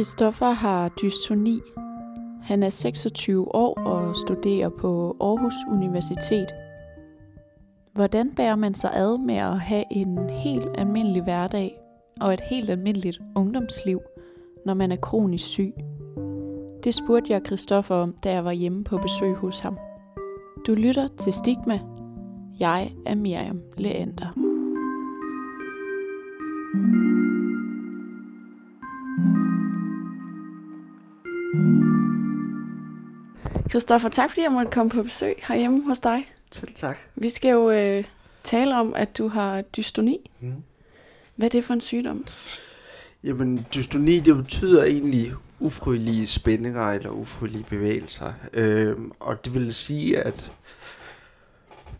Christoffer har dystoni. Han er 26 år og studerer på Aarhus Universitet. Hvordan bærer man sig ad med at have en helt almindelig hverdag og et helt almindeligt ungdomsliv, når man er kronisk syg? Det spurgte jeg Christoffer om, da jeg var hjemme på besøg hos ham. Du lytter til Stigma. Jeg er Miriam Leander. Christoffer, tak fordi jeg måtte komme på besøg herhjemme hos dig. Selv tak. Vi skal jo øh, tale om, at du har dystoni. Mm. Hvad er det for en sygdom? Jamen, dystoni, det betyder egentlig ufrivillige spændinger eller ufrivillige bevægelser. Øhm, og det vil sige, at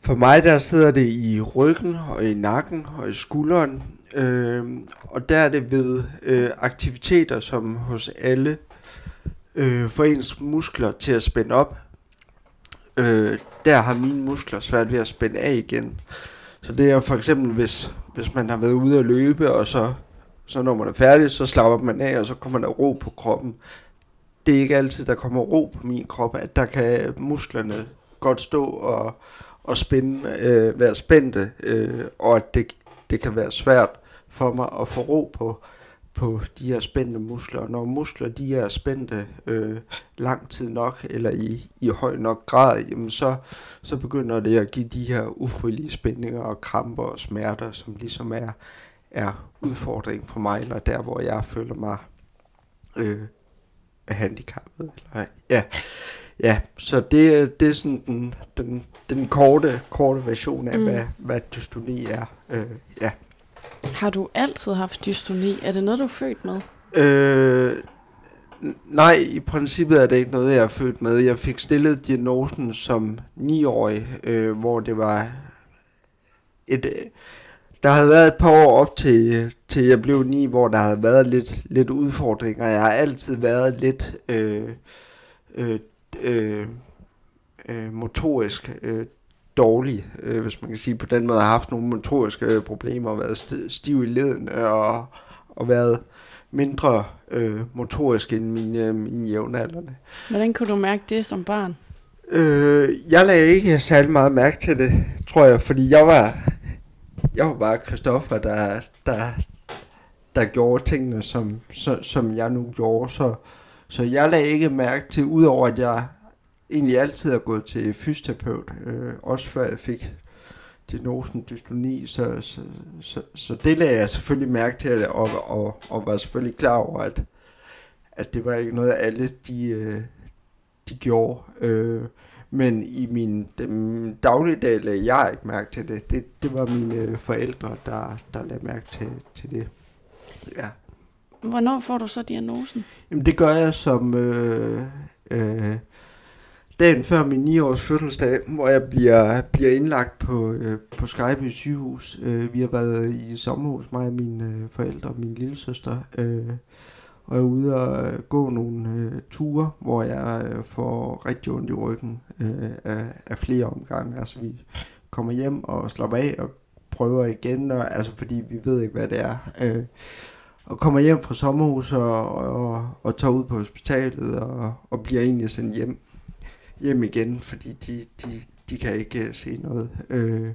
for mig der sidder det i ryggen og i nakken og i skulderen. Øhm, og der er det ved øh, aktiviteter, som hos alle øh, for ens muskler til at spænde op. Øh, der har mine muskler svært ved at spænde af igen. Så det er for eksempel, hvis, hvis man har været ude at løbe, og så, så når man er færdig, så slapper man af, og så kommer der ro på kroppen. Det er ikke altid, der kommer ro på min krop, at der kan musklerne godt stå og, og spænde, øh, være spændte, øh, og at det, det kan være svært for mig at få ro på på de her spændte muskler. Når muskler de er spændte øh, lang tid nok, eller i, i høj nok grad, jamen så, så begynder det at give de her ufrivillige spændinger og kramper og smerter, som ligesom er, er udfordring for mig, eller der, hvor jeg føler mig øh, handicappet. Eller, ja. ja, så det, det er sådan den, den, den korte, korte version af, mm. hvad, hvad dystoni er. Øh, ja. Har du altid haft dystoni? Er det noget, du er født med? Øh, nej, i princippet er det ikke noget, jeg er født med. Jeg fik stillet diagnosen som 9-årig, øh, hvor det var et... Øh, der havde været et par år op til, til jeg blev 9, hvor der havde været lidt, lidt udfordringer. Jeg har altid været lidt øh, øh, øh, øh, motorisk øh, dårlig, øh, hvis man kan sige på den måde, har haft nogle motoriske øh, problemer, været stiv i leden og, og været mindre øh, motorisk end mine, mine jævnaldrende. Hvordan kunne du mærke det som barn? Øh, jeg lagde ikke særlig meget mærke til det, tror jeg, fordi jeg var, jeg var bare Christoffer, der, der, der gjorde tingene, som, så, som jeg nu gjorde, så, så jeg lagde ikke mærke til, udover at jeg egentlig altid har gået til fysioterapeut, øh, også før jeg fik diagnosen dystoni, så, så, så, så det lagde jeg selvfølgelig mærke til, og, og, og var selvfølgelig klar over, at, at det var ikke noget, alle de, øh, de gjorde. Øh, men i min dem, dagligdag lagde jeg ikke mærke til det. Det, det var mine forældre, der, der lagde mærke til, til det. Ja. Hvornår får du så diagnosen? Jamen det gør jeg som øh, øh, dagen før min 9-års fødselsdag, hvor jeg bliver, bliver indlagt på, øh, på Skype sygehus. Øh, vi har været i sommerhus, mig og mine øh, forældre og min lille søster. Øh, og jeg er ude og øh, gå nogle øh, ture, hvor jeg øh, får rigtig ondt i ryggen øh, af, af flere omgange. Altså vi kommer hjem og slapper af og prøver igen, og, altså fordi vi ved ikke, hvad det er. Øh, og kommer hjem fra sommerhus og, og, og tager ud på hospitalet og, og bliver egentlig sendt hjem hjem igen, fordi de, de, de kan ikke uh, se noget. Øh,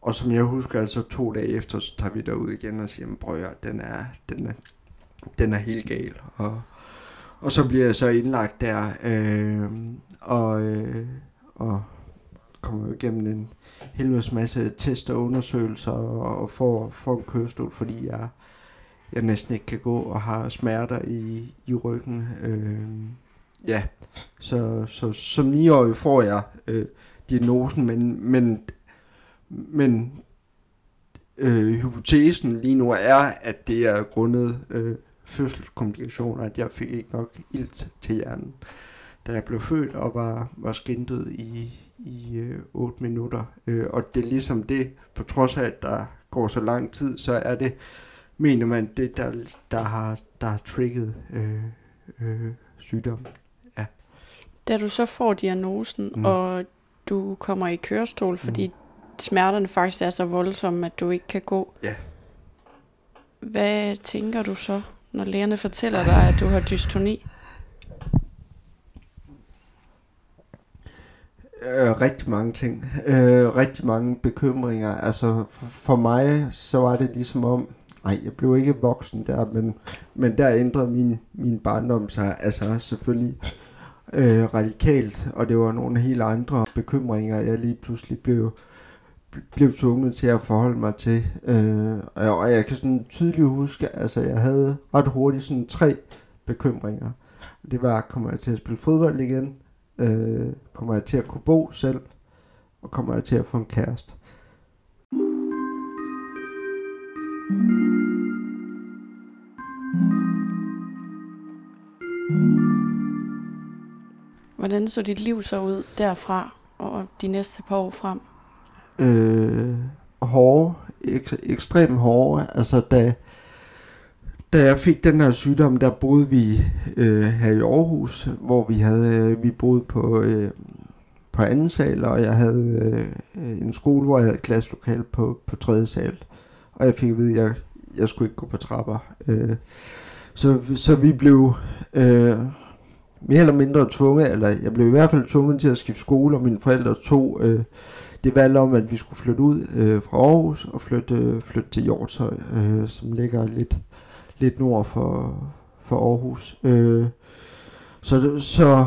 og som jeg husker, altså to dage efter, så tager vi derud igen og siger, prøv at den er, den er, den er helt gal. Og, og så bliver jeg så indlagt der, øh, og, øh, og kommer igennem en helvedes masse test og undersøgelser, og, og får, får en kørestol, fordi jeg, jeg næsten ikke kan gå og har smerter i, i ryggen. Øh, ja, så, så som 9-årig får jeg øh, diagnosen, men, men, men øh, hypotesen lige nu er, at det er grundet øh, fødselskomplikationer, at jeg fik ikke nok ilt til hjernen, da jeg blev født og var, var skintet i, i øh, 8 minutter. Øh, og det er ligesom det, på trods af, at der går så lang tid, så er det, mener man, det, der, der, har, der har trigget øh, øh, sygdommen. Da du så får diagnosen, mm. og du kommer i kørestol, fordi mm. smerterne faktisk er så voldsomme, at du ikke kan gå. Ja. Hvad tænker du så, når lægerne fortæller dig, at du har dystoni? Øh, rigtig mange ting. Øh, rigtig mange bekymringer. Altså for mig, så var det ligesom om, nej, jeg blev ikke voksen der, men, men der ændrede min, min barndom sig altså selvfølgelig øh, radikalt, og det var nogle helt andre bekymringer, jeg lige pludselig blev, blev tvunget til at forholde mig til. Øh, og jeg kan sådan tydeligt huske, altså jeg havde ret hurtigt sådan tre bekymringer. Det var, kommer jeg til at spille fodbold igen? Øh, kommer jeg til at kunne bo selv? Og kommer jeg til at få en kæreste? Hvordan så dit liv så ud derfra og de næste par år frem? Øh, hårde, ek, ekstremt hårde. Altså da, da jeg fik den her sygdom, der boede vi øh, her i Aarhus, hvor vi havde øh, vi boede på øh, på anden sal, og jeg havde øh, en skole, hvor jeg havde klasselokal på på tredje sal. Og jeg fik at vide, at jeg, jeg skulle ikke gå på trapper. Øh, så, så vi blev øh, mere eller mindre tvunget, eller jeg blev i hvert fald tvunget til at skifte skole, og mine forældre tog øh, det valg om, at vi skulle flytte ud øh, fra Aarhus og flytte, øh, flytte til Hjortøj, øh, som ligger lidt, lidt nord for, for Aarhus. Øh, så, så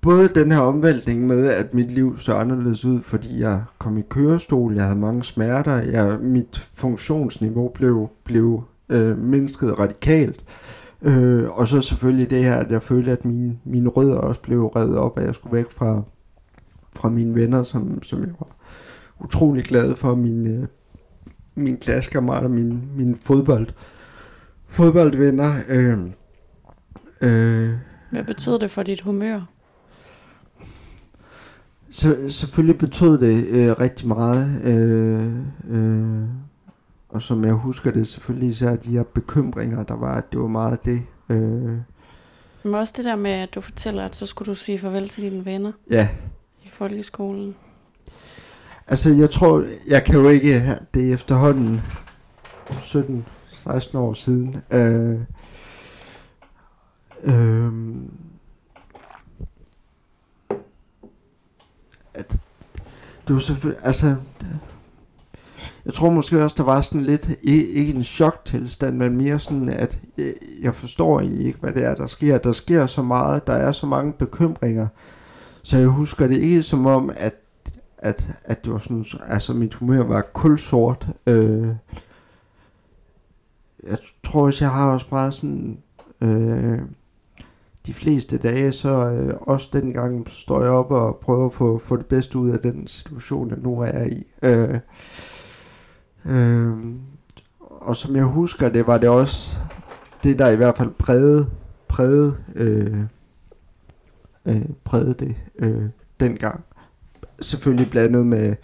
både den her omvæltning med, at mit liv så anderledes ud, fordi jeg kom i kørestol, jeg havde mange smerter, jeg, mit funktionsniveau blev, blev øh, mindsket radikalt. Øh, og så selvfølgelig det her, at jeg følte, at mine, mine rødder også blev revet op, at jeg skulle væk fra, fra mine venner, som, som jeg var utrolig glad for, mine, øh, mine klassekammerater, mine, mine fodbold, fodboldvenner. Øh, øh, Hvad betød det for dit humør? Så, selvfølgelig betød det øh, rigtig meget. Øh, øh, og som jeg husker det selvfølgelig især de her bekymringer, der var, at det var meget det. Øh. Men også det der med, at du fortæller, at så skulle du sige farvel til dine venner. Ja. I folkeskolen. Altså, jeg tror, jeg kan jo ikke, det er efterhånden 17-16 år siden. Øh, øh, at det var selvfølgelig, altså, jeg tror måske også, der var sådan lidt, ikke en choktilstand, men mere sådan, at øh, jeg forstår egentlig ikke, hvad det er, der sker. Der sker så meget, der er så mange bekymringer, så jeg husker det ikke som om, at, at, at det var sådan, altså mit humør var kulsort. Øh, jeg tror også, jeg har også meget sådan, øh, de fleste dage, så øh, også dengang står jeg op og prøver at få, få det bedste ud af den situation, jeg nu er i. Øh, Øh, og som jeg husker, det var det også det, der i hvert fald prægede, prægede, øh, øh, prægede det øh, dengang. Selvfølgelig blandet med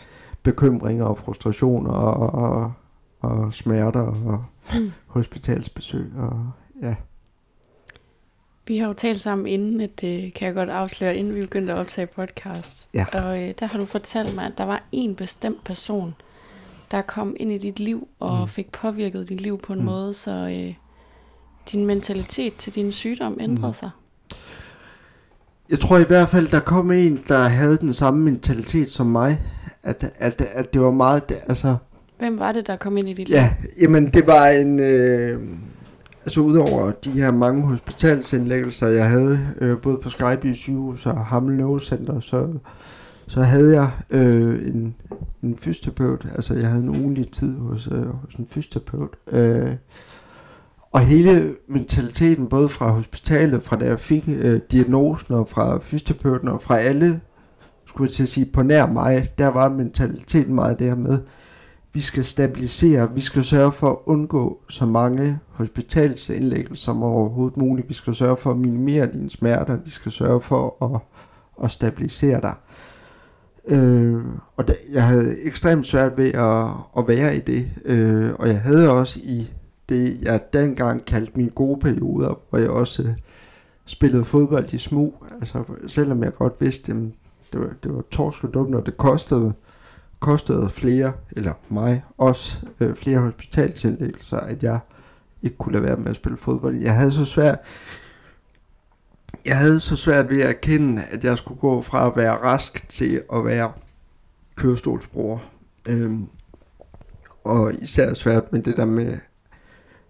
bekymringer og frustrationer og, og, og smerter og mm. hospitalsbesøg og ja. Vi har jo talt sammen inden, at det kan jeg godt afsløre, inden vi begyndte at optage podcast. Ja. Og øh, der har du fortalt mig, at der var en bestemt person, der kom ind i dit liv og mm. fik påvirket dit liv på en mm. måde, så øh, din mentalitet til din sygdom ændrede mm. sig? Jeg tror i hvert fald, der kom en, der havde den samme mentalitet som mig. At, at, at det var meget... Altså, Hvem var det, der kom ind i dit ja, liv? Jamen, det var en... Øh, altså udover de her mange hospitalsindlæggelser, jeg havde, øh, både på Skype sygehus og Hamle Center, så så havde jeg øh, en, en fysioterapeut, altså jeg havde en ugenlig tid hos, øh, hos en fysioterapeut, øh, og hele mentaliteten, både fra hospitalet, fra da jeg fik øh, diagnosen, og fra fysioterapeuten, og fra alle, skulle jeg til at sige, på nær mig, der var mentaliteten meget der med, vi skal stabilisere, vi skal sørge for at undgå så mange hospitalsindlæggelser som overhovedet muligt, vi skal sørge for at minimere dine smerter, vi skal sørge for at, at stabilisere dig. Øh, og da, jeg havde ekstremt svært ved at, at være i det. Øh, og jeg havde også i det, jeg dengang kaldte mine gode perioder, hvor jeg også øh, spillede fodbold i smug. Altså, selvom jeg godt vidste, at det var, det var torsk og dumt, og det kostede, kostede flere, eller mig også, øh, flere hospitalsindlæggelser, at jeg, ikke kunne lade være med at spille fodbold. Jeg havde så svært, jeg havde så svært ved at erkende, at jeg skulle gå fra at være rask til at være kørestolsbruger. Øhm, og især svært med det der med,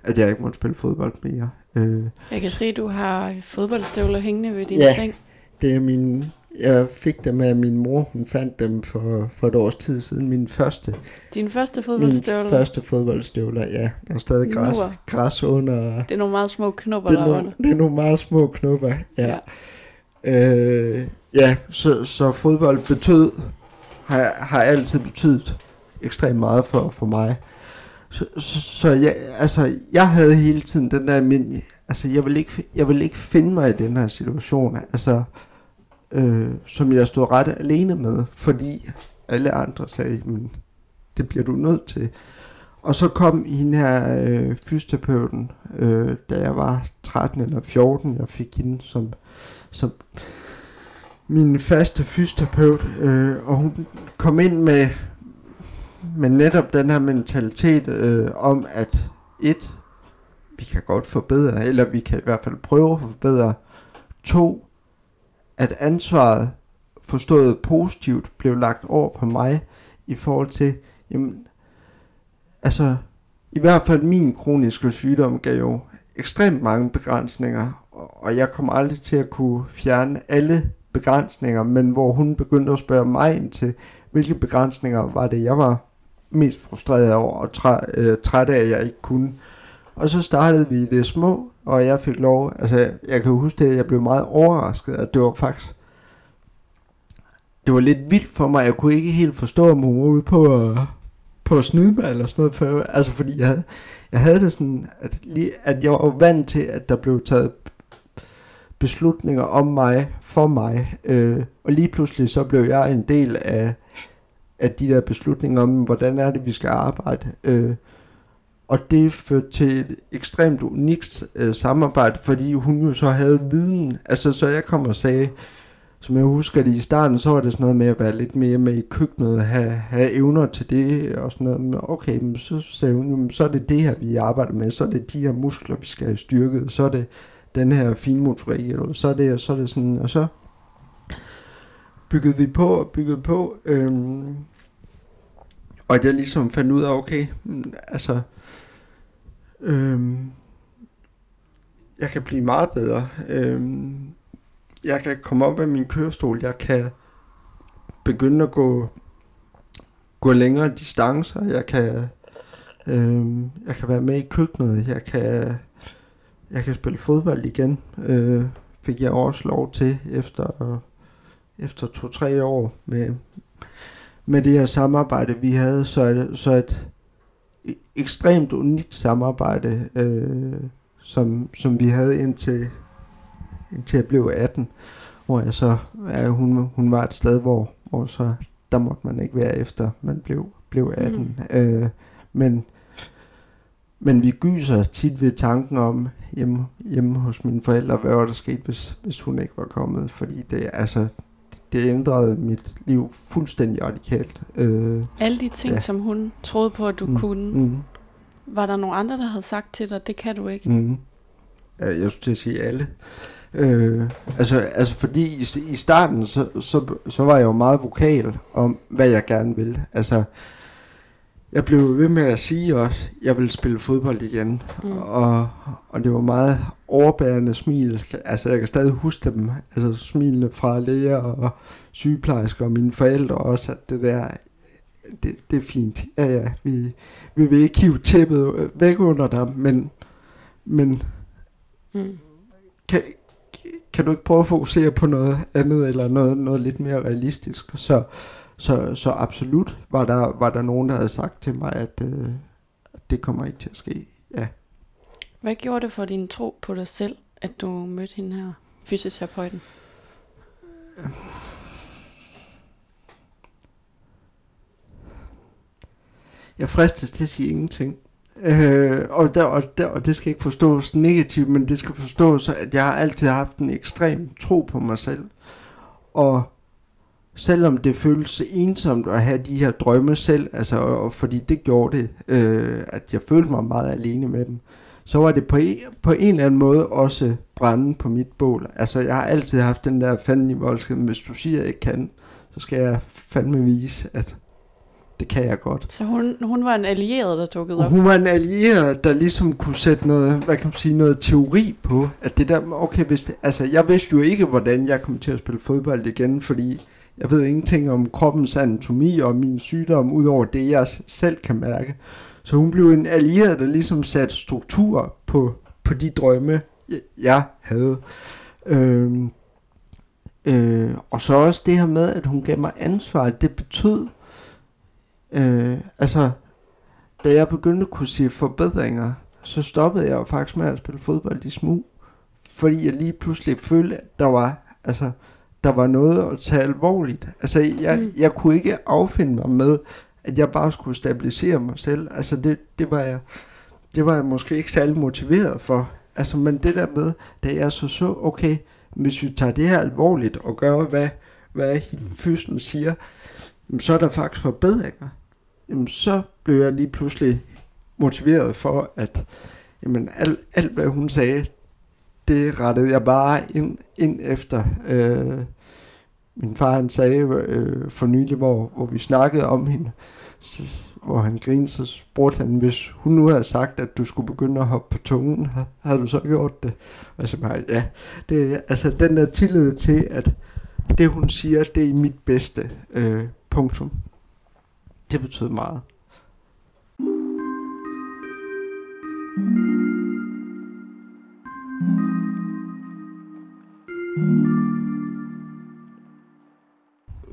at jeg ikke måtte spille fodbold mere. Øh, Jeg kan se, at du har fodboldstøvler hængende ved din Ja. seng. det er min, jeg fik dem af min mor. Hun fandt dem for, for et års tid siden. Min første, Din første min fodboldstøvler. første fodboldstøvler, ja. Der er stadig græs, Nå. græs under. Det er nogle meget små knopper Det er, nogle, derunder. det er nogle meget små knopper, ja. ja. Øh, ja, så, så fodbold betød, har, har altid betydet ekstremt meget for, for mig. Så, så, så jeg, altså, jeg havde hele tiden den der, men altså, jeg vil ikke, jeg vil ikke finde mig i den her situation, altså, øh, som jeg stod ret alene med, fordi alle andre sagde, men det bliver du nødt til. Og så kom hende her øh, fysioterapeuten, øh, da jeg var 13 eller 14, jeg fik hende som, som min faste fysioterapeut, øh, og hun kom ind med, med netop den her mentalitet øh, om, at et, vi kan godt forbedre, eller vi kan i hvert fald prøve at forbedre. To, at ansvaret forstået positivt blev lagt over på mig i forhold til, jamen, altså, i hvert fald min kroniske sygdom gav jo ekstremt mange begrænsninger, og jeg kom aldrig til at kunne fjerne alle begrænsninger, men hvor hun begyndte at spørge mig ind til, hvilke begrænsninger var det, jeg var mest frustreret over og træ, øh, træt af, at jeg ikke kunne. Og så startede vi i det små, og jeg fik lov, altså jeg kan huske det, at jeg blev meget overrasket, at det var faktisk, det var lidt vildt for mig, jeg kunne ikke helt forstå, om hun var ude på at, på at snyde mig eller sådan noget, for, altså fordi jeg havde, jeg havde det sådan, at, lige, at jeg var vant til, at der blev taget beslutninger om mig, for mig, øh, og lige pludselig så blev jeg en del af, af de der beslutninger om, hvordan er det, vi skal arbejde. Øh, og det førte til et ekstremt unikt øh, samarbejde, fordi hun jo så havde viden. Altså, så jeg kom og sagde, som jeg husker det i starten, så var det sådan noget med at være lidt mere med i køkkenet, have, have evner til det og sådan noget. Men okay, men så sagde hun, jamen, så er det det her, vi arbejder med, så er det de her muskler, vi skal have styrket, så er det den her finmotorik, eller så er det, så er det sådan, og så byggede vi på og byggede på, øhm, og at jeg ligesom fandt ud af, okay, mm, altså, øhm, jeg kan blive meget bedre, øhm, jeg kan komme op af min kørestol, jeg kan begynde at gå, gå længere distancer, jeg kan, øhm, jeg kan være med i køkkenet, jeg kan, jeg kan spille fodbold igen, øh, fik jeg også lov til efter, efter to-tre år med, med det her samarbejde, vi havde, så, så at, ekstremt unikt samarbejde, øh, som, som vi havde indtil, indtil jeg blev 18, hvor jeg så, ja, hun, hun var et sted, hvor, hvor så, der måtte man ikke være efter, man blev, blev 18. Mm. Øh, men, men vi gyser tit ved tanken om, hjemme, hjemme hos mine forældre, hvad var der sket, hvis, hvis hun ikke var kommet, fordi det, altså, det ændrede mit liv fuldstændig radikalt. Øh, Alle de ting, Ja. som hun troede på, at du Mm. kunne, mm, var der nogle andre, der havde sagt til dig, det kan du ikke? mm. Ja, Jeg skulle til at sige alle. Øh, altså, altså fordi i, i starten, så, så, så var jeg jo meget vokal om, hvad jeg gerne ville. Altså, jeg blev ved med at sige også, at jeg ville spille fodbold igen. Mm. Og, og det var meget overbærende smil. Altså, jeg kan stadig huske dem. Altså, smilene fra læger og sygeplejersker og mine forældre også, at det der, det, det er fint. Ja, ja, vi, vi vil ikke hive tæppet væk under dig, men, men Mm. kan, kan du ikke prøve at fokusere på noget andet, eller noget, noget lidt mere realistisk? Så, så, så absolut var der, var der nogen, der havde sagt til mig, at, øh, at det kommer ikke til at ske. Ja. Hvad gjorde det for din tro på dig selv, at du mødte hende her, fysioterapeuten? Jeg fristes til at sige ingenting. Øh, og, der, og, der, og det skal ikke forstås negativt, men det skal forstås, at jeg har altid haft en ekstrem tro på mig selv. Og selvom det føles ensomt at have de her drømme selv, altså, og, fordi det gjorde det, øh, at jeg følte mig meget alene med dem, så var det på en, på en eller anden måde også brænde på mit bål. Altså, jeg har altid haft den der fanden i voldskab, hvis du siger, at jeg kan, så skal jeg fandme vise, at det kan jeg godt. Så hun, hun var en allieret, der dukkede op? Hun var en allieret, der ligesom kunne sætte noget, hvad kan man sige, noget teori på, at det der, okay, hvis det, altså, jeg vidste jo ikke, hvordan jeg kom til at spille fodbold igen, fordi jeg ved ingenting om kroppens anatomi og min sygdom, udover det, jeg selv kan mærke. Så hun blev en allieret, der ligesom satte struktur på, på de drømme, jeg havde. Øhm, øh, og så også det her med, at hun gav mig ansvar, det betød, øh, altså, da jeg begyndte at kunne se forbedringer, så stoppede jeg jo faktisk med at spille fodbold i smug. Fordi jeg lige pludselig følte, at der var, altså, der var noget at tage alvorligt. Altså, jeg, mm. jeg kunne ikke affinde mig med, at jeg bare skulle stabilisere mig selv. Altså, det, det var jeg, det var jeg måske ikke særlig motiveret for. Altså, men det der med, da jeg så så, okay, hvis vi tager det her alvorligt og gør, hvad, hvad fysen siger, så er der faktisk forbedringer. Jamen, så blev jeg lige pludselig motiveret for, at jamen, alt, alt hvad hun sagde, det rettede jeg bare ind, ind efter. Øh, min far han sagde øh, for nylig, hvor, hvor vi snakkede om hende, så, hvor han grinede, så spurgte han, hvis hun nu havde sagt, at du skulle begynde at hoppe på tungen, havde, du så gjort det? Og så bare, ja, det, altså den der tillid til, at det hun siger, det er i mit bedste øh, punktum. Det betød meget.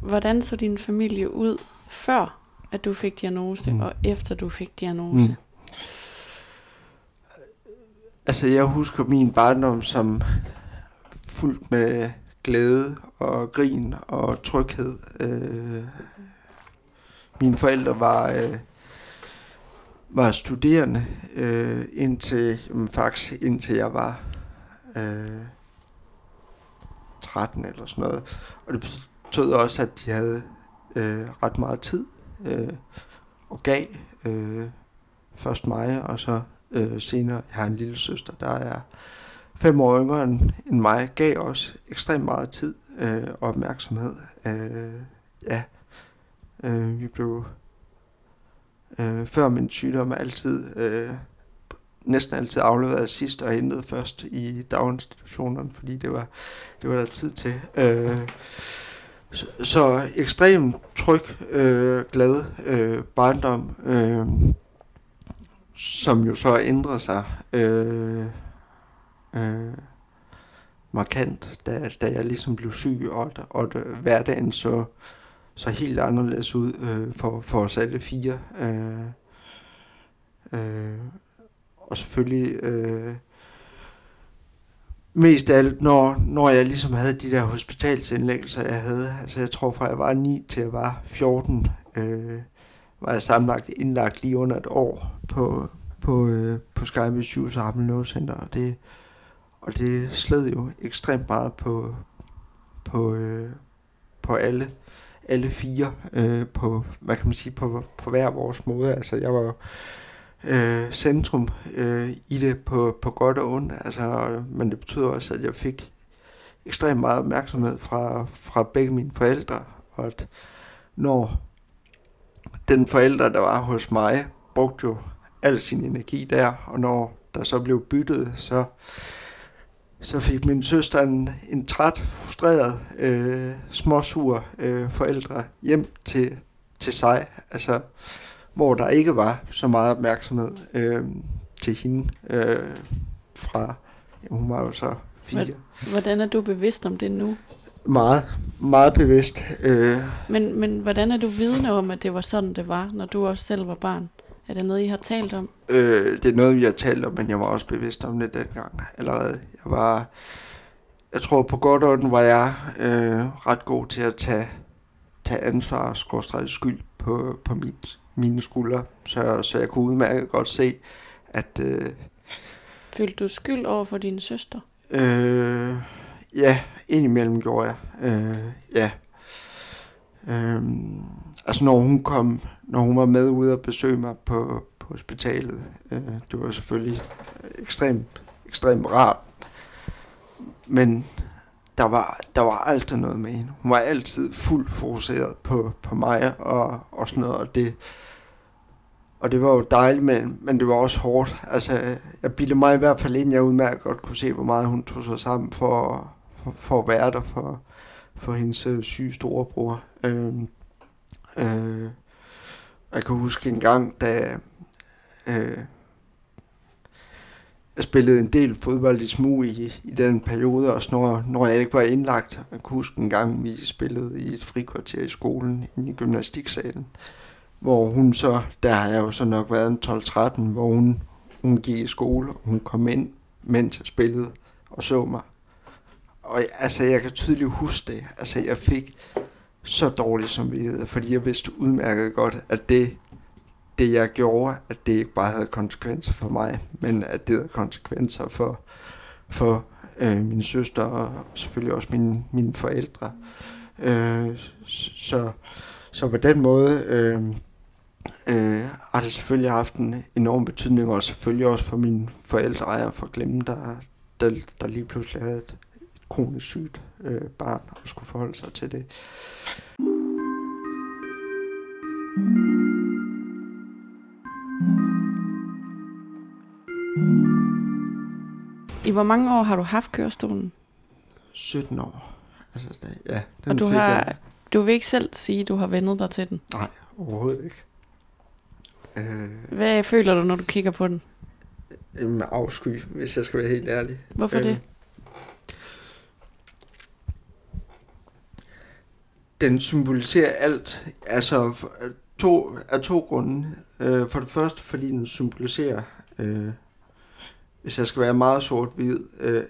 Hvordan så din familie ud før, at du fik diagnose, mm. og efter du fik diagnose? Mm. Altså, jeg husker min barndom som fuldt med glæde og grin og tryghed. Øh, mine forældre var, øh, var studerende øh, indtil, jamen, faktisk indtil jeg var øh, 13 eller sådan noget. Og det betød også, at de havde øh, ret meget tid øh, og gav øh, først mig, og så øh, senere, jeg har en lille søster, der er fem år yngre end, end mig, gav os ekstremt meget tid øh, og opmærksomhed. Øh, ja, øh, vi blev øh, før min sygdom altid, øh, næsten altid afleveret sidst og hentet først i daginstitutionerne, fordi det var, det var der tid til. Øh, så, så ekstremt tryg, øh, glad øh, barndom, øh, som jo så ændrer sig øh, øh, markant, da, da jeg ligesom blev syg, og, og hverdagen så, så helt anderledes ud øh, for, for os alle fire. Øh, øh, og selvfølgelig øh, mest af alt, når, når jeg ligesom havde de der hospitalsindlæggelser, jeg havde. Altså jeg tror fra jeg var 9 til jeg var 14, øh, var jeg sammenlagt indlagt lige under et år på, på, øh, på Skype Sygehus og Center, og det, og det sled jo ekstremt meget på, på, øh, på alle, alle fire, øh, på, hvad kan man sige, på, på hver vores måde. Altså jeg var øh, centrum øh, i det på, på godt og ondt. Altså, men det betyder også, at jeg fik ekstremt meget opmærksomhed fra, fra begge mine forældre, og at når den forælder, der var hos mig, brugte jo al sin energi der, og når der så blev byttet, så, så fik min søster en, en træt, frustreret, øh, småsur øh, forældre hjem til, til sig. Altså, hvor der ikke var så meget opmærksomhed øh, til hende øh, fra, ja, hun var jo så fire. Hvordan er du bevidst om det nu? Meget, meget bevidst. Øh. Men, men hvordan er du vidne om, at det var sådan, det var, når du også selv var barn? Er det noget, I har talt om? Øh, det er noget, vi har talt om, men jeg var også bevidst om det dengang allerede. Jeg var, jeg tror på godt og var jeg øh, ret god til at tage, tage ansvar og skyld på, på mit mine skuldre, så, så jeg kunne udmærket godt se, at... Øh, Følte du skyld over for din søster? Øh, ja, indimellem gjorde jeg. Øh, ja. Øh, altså når hun kom, når hun var med ude og besøge mig på, på hospitalet. Øh, det var selvfølgelig ekstremt, ekstremt rart. Men der var, der var altid noget med hende. Hun var altid fuldt fokuseret på, på mig og, og sådan noget, og det, og det var jo dejligt, men, men det var også hårdt. Altså, jeg bildte mig i hvert fald ind, jeg udmærket godt kunne se, hvor meget hun tog sig sammen for, for, for at være der for, for hendes øh, syge storebror. Øh, øh, jeg kan huske en gang, da øh, jeg spillede en del fodbold i smug i, i den periode, også når, når jeg ikke var indlagt. Jeg kan huske en gang, vi spillede i et frikvarter i skolen, inde i gymnastiksalen, hvor hun så, der har jeg jo så nok været en 12-13, hvor hun, hun gik i skole, og hun kom ind, mens jeg spillede, og så mig. Og altså, jeg kan tydeligt huske det. Altså, jeg fik så dårligt som vi fordi jeg vidste udmærket godt, at det, det jeg gjorde, at det ikke bare havde konsekvenser for mig, men at det havde konsekvenser for, for øh, min søster og selvfølgelig også mine, mine forældre. Øh, så, så på den måde øh, øh, har det selvfølgelig haft en enorm betydning, og selvfølgelig også for mine forældre, og for glemme, der, der, der lige pludselig havde et, et kronisk sygt øh, barn, og skulle forholde sig til det. I hvor mange år har du haft kørestolen? 17 år. Altså, ja, den og du har, jeg... du vil ikke selv sige, at du har vendet dig til den? Nej, overhovedet ikke. Øh... Hvad føler du, når du kigger på den? En afsky, hvis jeg skal være helt ærlig. Hvorfor øh... det? Den symboliserer alt. Altså, to, af to grunde. Øh, for det første, fordi den symboliserer øh, hvis jeg skal være meget sort-hvid, øh,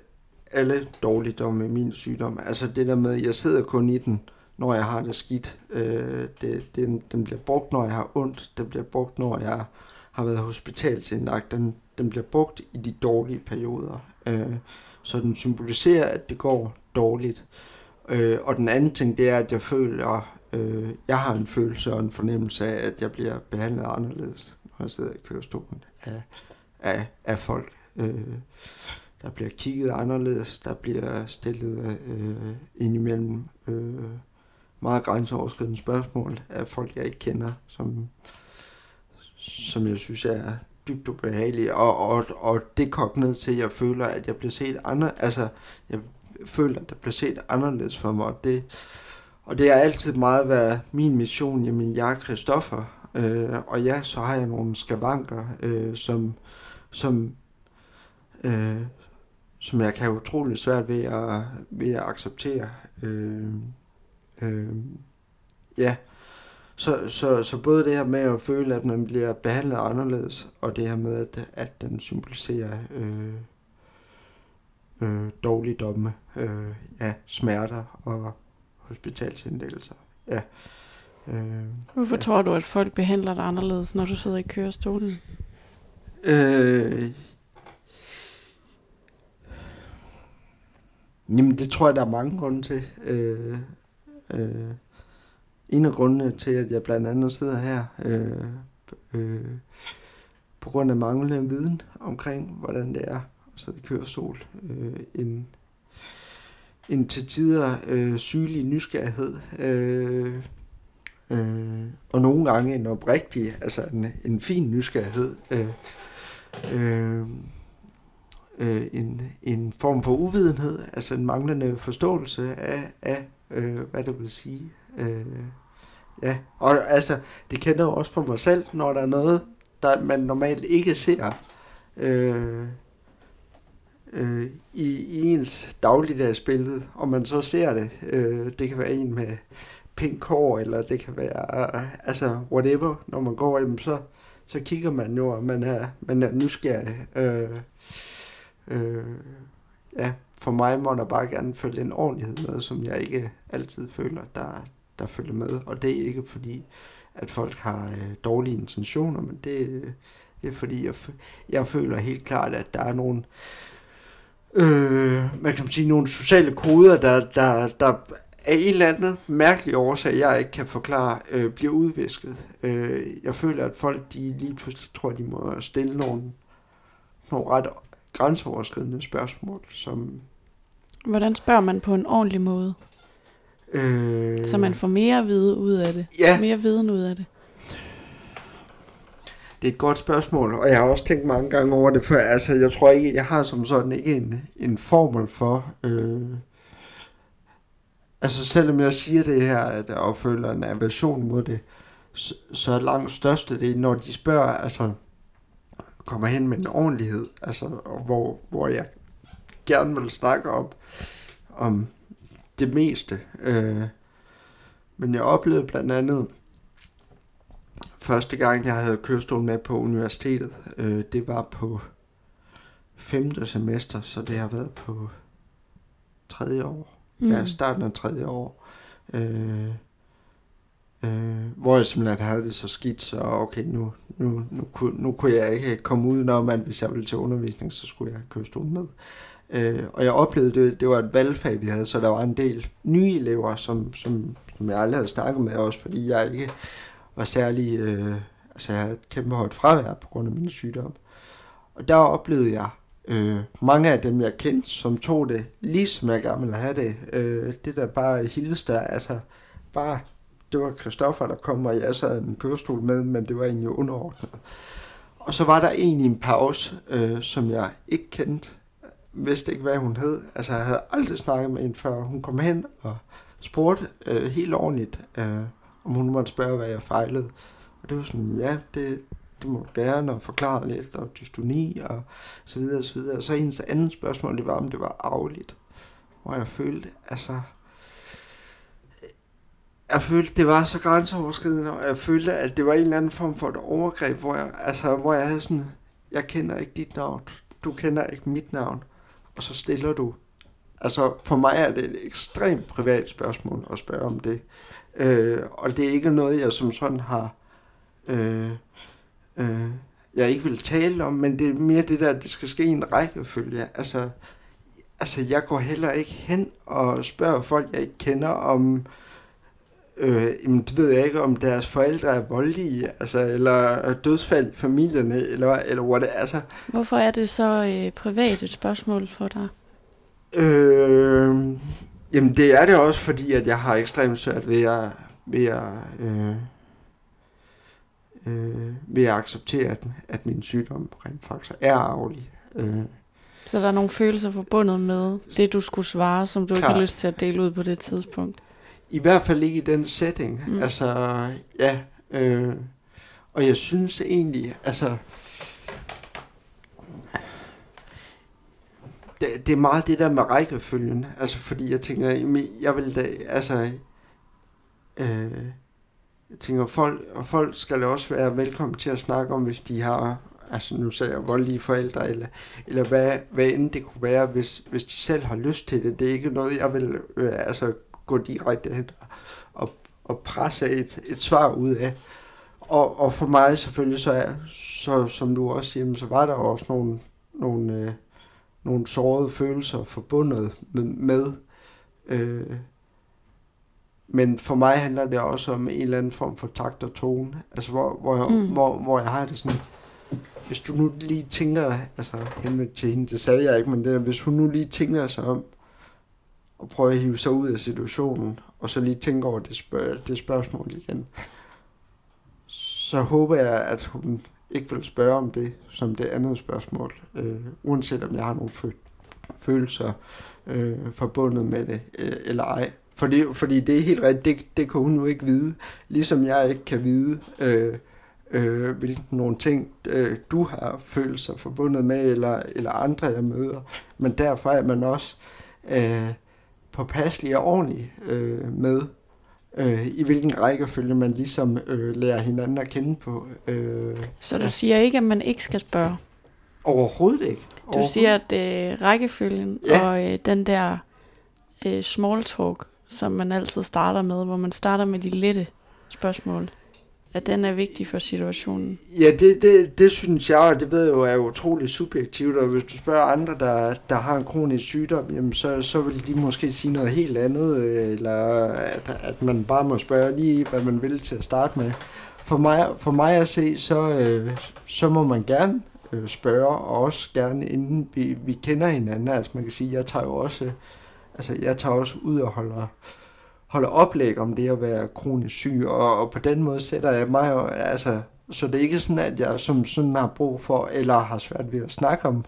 alle dårligdomme i min sygdom. Altså det der med, at jeg sidder kun i den, når jeg har det skidt. Øh, det, den, den bliver brugt, når jeg har ondt. Den bliver brugt, når jeg har været hospitalsindlagt. Den, den bliver brugt i de dårlige perioder. Øh, så den symboliserer, at det går dårligt. Øh, og den anden ting, det er, at jeg føler, øh, jeg har en følelse og en fornemmelse af, at jeg bliver behandlet anderledes, når jeg sidder i kørestolen af, af, af folk. Øh, der bliver kigget anderledes, der bliver stillet øh, indimellem øh, meget grænseoverskridende spørgsmål af folk, jeg ikke kender, som, som jeg synes er dybt ubehagelige, og, og, og det kogte ned til, at jeg føler, at jeg bliver set andre, altså, jeg føler, at der bliver set anderledes for mig, og det, og det har altid meget været min mission, jamen jeg er Christoffer, øh, og ja, så har jeg nogle skavanker, øh, som, som øh, som jeg kan have utrolig svært ved at, ved at acceptere. Øh, øh, ja, så, så, så både det her med at føle, at man bliver behandlet anderledes, og det her med, at, at den symboliserer øh, øh, dårligdomme, øh, ja, smerter og hospitalsindlæggelser. Ja. Øh, Hvorfor ja. tror du, at folk behandler dig anderledes, når du sidder i kørestolen? Øh, Jamen, det tror jeg, der er mange grunde til. Øh, øh, en af grundene til, at jeg blandt andet sidder her, øh, øh, på grund af manglende viden omkring, hvordan det er at sidde i kørestol. Øh, en, en til tider øh, sygelig nysgerrighed. Øh, øh, og nogle gange en oprigtig, altså en, en fin nysgerrighed. Øh, øh, øh, en, en form for uvidenhed, altså en manglende forståelse af, af øh, hvad det vil sige. Øh, ja, og altså, det kender jeg også for mig selv, når der er noget, der man normalt ikke ser øh, øh, i, i ens dagligdagsbillede, og man så ser det. Øh, det kan være en med pink hår, eller det kan være, altså whatever, når man går, jamen, så, så kigger man jo, og man er, man er nysgerrig. Øh, Øh, ja, for mig må der bare gerne følge en ordentlighed med, som jeg ikke altid føler, der, der følger med. Og det er ikke fordi, at folk har øh, dårlige intentioner, men det, det er fordi, jeg, jeg føler helt klart, at der er nogle, øh, man kan sige, nogle sociale koder, der, der, der af en eller anden mærkelig årsag, jeg ikke kan forklare, øh, bliver udvisket. Øh, jeg føler, at folk de lige pludselig tror, de må stille nogle, nogle ret grænseoverskridende spørgsmål, som... Hvordan spørger man på en ordentlig måde? Øh, Så man får mere vide ud af det. Ja. Mere viden ud af det. Det er et godt spørgsmål, og jeg har også tænkt mange gange over det før. Altså, jeg tror ikke, jeg har som sådan ikke en, en formel for... Øh, altså, selvom jeg siger det her, at jeg føler en aversion mod det, så, så er langt største det, når de spørger, altså, kommer hen med en ordentlighed, altså, hvor, hvor jeg gerne vil snakke om, om det meste. Øh, men jeg oplevede blandt andet, første gang, jeg havde kørestol med på universitetet, øh, det var på femte semester, så det har været på tredje år. Mm. Ja, starten af tredje år. Øh, øh, hvor jeg simpelthen havde det så skidt, så okay, nu, nu, nu, kunne, nu kunne jeg ikke komme ud, når man, hvis jeg ville til undervisning, så skulle jeg have kørestol med. Øh, og jeg oplevede det, det var et valgfag, vi havde, så der var en del nye elever, som, som, som jeg aldrig havde snakket med, også fordi jeg ikke var særlig, øh, altså jeg havde et kæmpe højt fravær på grund af min sygdom. Og der oplevede jeg øh, mange af dem, jeg kendte, som tog det, ligesom jeg gerne ville have det. Øh, det der bare hilste der, altså bare, det var Christoffer, der kom, og jeg sad en kørestol med, men det var egentlig underordnet. Og så var der en i en pause, øh, som jeg ikke kendte, vidste ikke, hvad hun hed. Altså, jeg havde aldrig snakket med hende, før hun kom hen og spurgte øh, helt ordentligt, øh, om hun måtte spørge, hvad jeg fejlede. Og det var sådan, ja, det, det må du gerne, og forklare lidt, og dystoni, og så videre, og så videre. Og så hendes andet spørgsmål, det var, om det var arveligt. Hvor jeg følte, altså, jeg følte, det var så grænseoverskridende, og jeg følte, at det var en eller anden form for et overgreb, hvor jeg, altså, hvor jeg havde sådan, jeg kender ikke dit navn, du kender ikke mit navn, og så stiller du. Altså, for mig er det et ekstremt privat spørgsmål at spørge om det. Øh, og det er ikke noget, jeg som sådan har, øh, øh, jeg ikke vil tale om, men det er mere det der, at det skal ske i en rækkefølge. Altså, altså, jeg går heller ikke hen og spørger folk, jeg ikke kender, om, øh, jamen, det ved jeg ikke, om deres forældre er voldelige, altså, eller dødsfald i familierne, eller, eller what det altså. Hvorfor er det så øh, privat et spørgsmål for dig? Øh, jamen det er det også, fordi at jeg har ekstremt svært ved at, ved at, øh, øh, ved at acceptere, at, at min sygdom rent faktisk er arvelig. Øh, Så der er nogle følelser forbundet med det, du skulle svare, som du ikke Klart. har lyst til at dele ud på det tidspunkt. I hvert fald ikke i den setting. Mm. Altså, ja. Øh, og jeg synes egentlig, altså... Det, det er meget det der med rækkefølgen. Altså, fordi jeg tænker, jeg vil da, altså... Øh, jeg tænker, folk, og folk skal også være velkommen til at snakke om, hvis de har, altså nu sagde jeg voldelige forældre, eller, eller hvad, hvad end det kunne være, hvis, hvis de selv har lyst til det. Det er ikke noget, jeg vil øh, altså, gå direkte hen og, og presse et, et svar ud af. Og, og for mig selvfølgelig, så, er, så som du også siger, så var der også nogle, nogle, øh, nogle sårede følelser forbundet med, med øh, men for mig handler det også om en eller anden form for takt og tone. Altså hvor, hvor, jeg, Mm. hvor, hvor jeg har det sådan, hvis du nu lige tænker, altså henvendt til hende, det sagde jeg ikke, men det der, hvis hun nu lige tænker sig om, og prøve at hive sig ud af situationen, og så lige tænke over det, spørg- det spørgsmål igen, så håber jeg, at hun ikke vil spørge om det som det andet spørgsmål, øh, uanset om jeg har nogle fø- følelser øh, forbundet med det, øh, eller ej. Fordi, fordi det er helt rigtigt, det, det kan hun jo ikke vide, ligesom jeg ikke kan vide, øh, øh, hvilke nogle ting øh, du har følelser forbundet med, eller, eller andre jeg møder. Men derfor er man også øh, påpasselig og ordentlig øh, med, øh, i hvilken rækkefølge man ligesom øh, lærer hinanden at kende på. Øh, Så du Ja. siger ikke, at man ikke skal spørge. overhovedet ikke. Du siger, at øh, rækkefølgen Ja. og øh, den der øh, small talk, som man altid starter med, hvor man starter med de lette spørgsmål, at den er vigtig for situationen. Ja, det, det, det synes jeg, og det ved jeg jo er utroligt subjektivt, og hvis du spørger andre, der, der har en kronisk sygdom, jamen så, så vil de måske sige noget helt andet, øh, eller at, at man bare må spørge lige, hvad man vil til at starte med. For mig, for mig at se, så, øh, så må man gerne øh, spørge, og også gerne inden vi, vi kender hinanden. Altså man kan sige, jeg tager jo også, altså jeg tager også ud og holder, holder oplæg om det at være kronisk syg, og, og på den måde sætter jeg mig altså, så det er ikke sådan, at jeg som sådan har brug for, eller har svært ved at snakke om,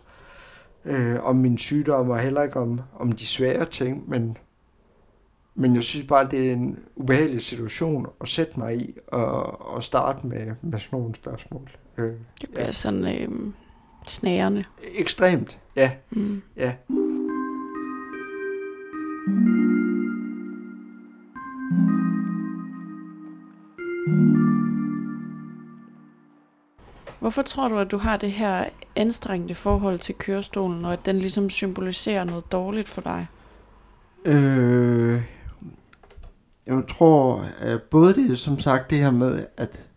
øh, om min sygdom, og heller ikke om, om de svære ting, men, men jeg synes bare, det er en ubehagelig situation at sætte mig i, og, og starte med, med sådan nogle spørgsmål. Øh, Det bliver ja. sådan øh, snærende. ekstremt, ja, Mm. ja. Hvorfor tror du, at du har det her anstrengte forhold til kørestolen, og at den ligesom symboliserer noget dårligt for dig? Øh, jeg tror, at både det, som sagt, det her med, at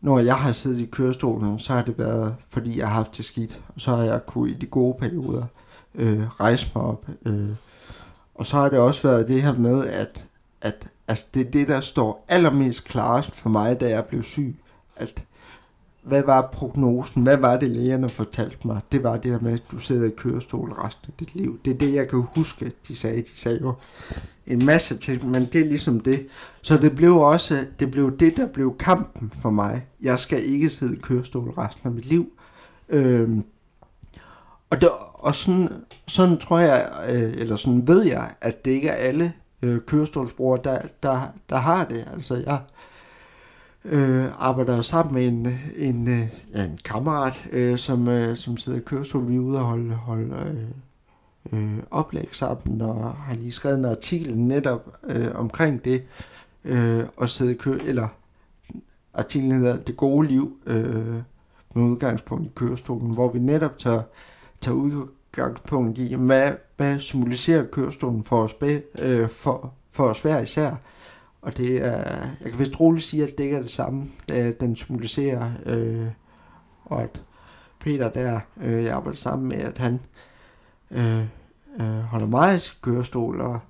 når jeg har siddet i kørestolen, så har det været, fordi jeg har haft det skidt, og så har jeg kunne i de gode perioder øh, rejse mig op. Øh, og så har det også været det her med, at, at altså det er det, der står allermest klarest for mig, da jeg blev syg, at hvad var prognosen? Hvad var det, lægerne fortalte mig? Det var det her med, at du sidder i kørestol resten af dit liv. Det er det, jeg kan huske, de sagde. De sagde jo en masse ting, men det er ligesom det. Så det blev også det, blev det der blev kampen for mig. Jeg skal ikke sidde i kørestol resten af mit liv. Øhm, og det, og sådan, sådan tror jeg, øh, eller sådan ved jeg, at det ikke er alle øh, kørestolsbrugere, der, der, der har det. Altså jeg øh, arbejder sammen med en, en, øh, ja, en kammerat, øh, som, øh, som sidder i kørestol. Vi er ude og holde, holde øh, øh, oplæg sammen, og har lige skrevet en artikel netop øh, omkring det, øh, og sidde i kø, eller artiklen hedder Det gode liv, øh, med udgangspunkt i kørestolen, hvor vi netop tager, tager udgangspunkt i, hvad, hvad symboliserer kørestolen for os, øh, for, for os hver især. Og det er, jeg kan vist roligt sige, at det ikke er det samme, øh, den symboliserer, øh, og at Peter der, øh, jeg arbejder sammen med, at han øh, øh, holder meget i kørestol, og,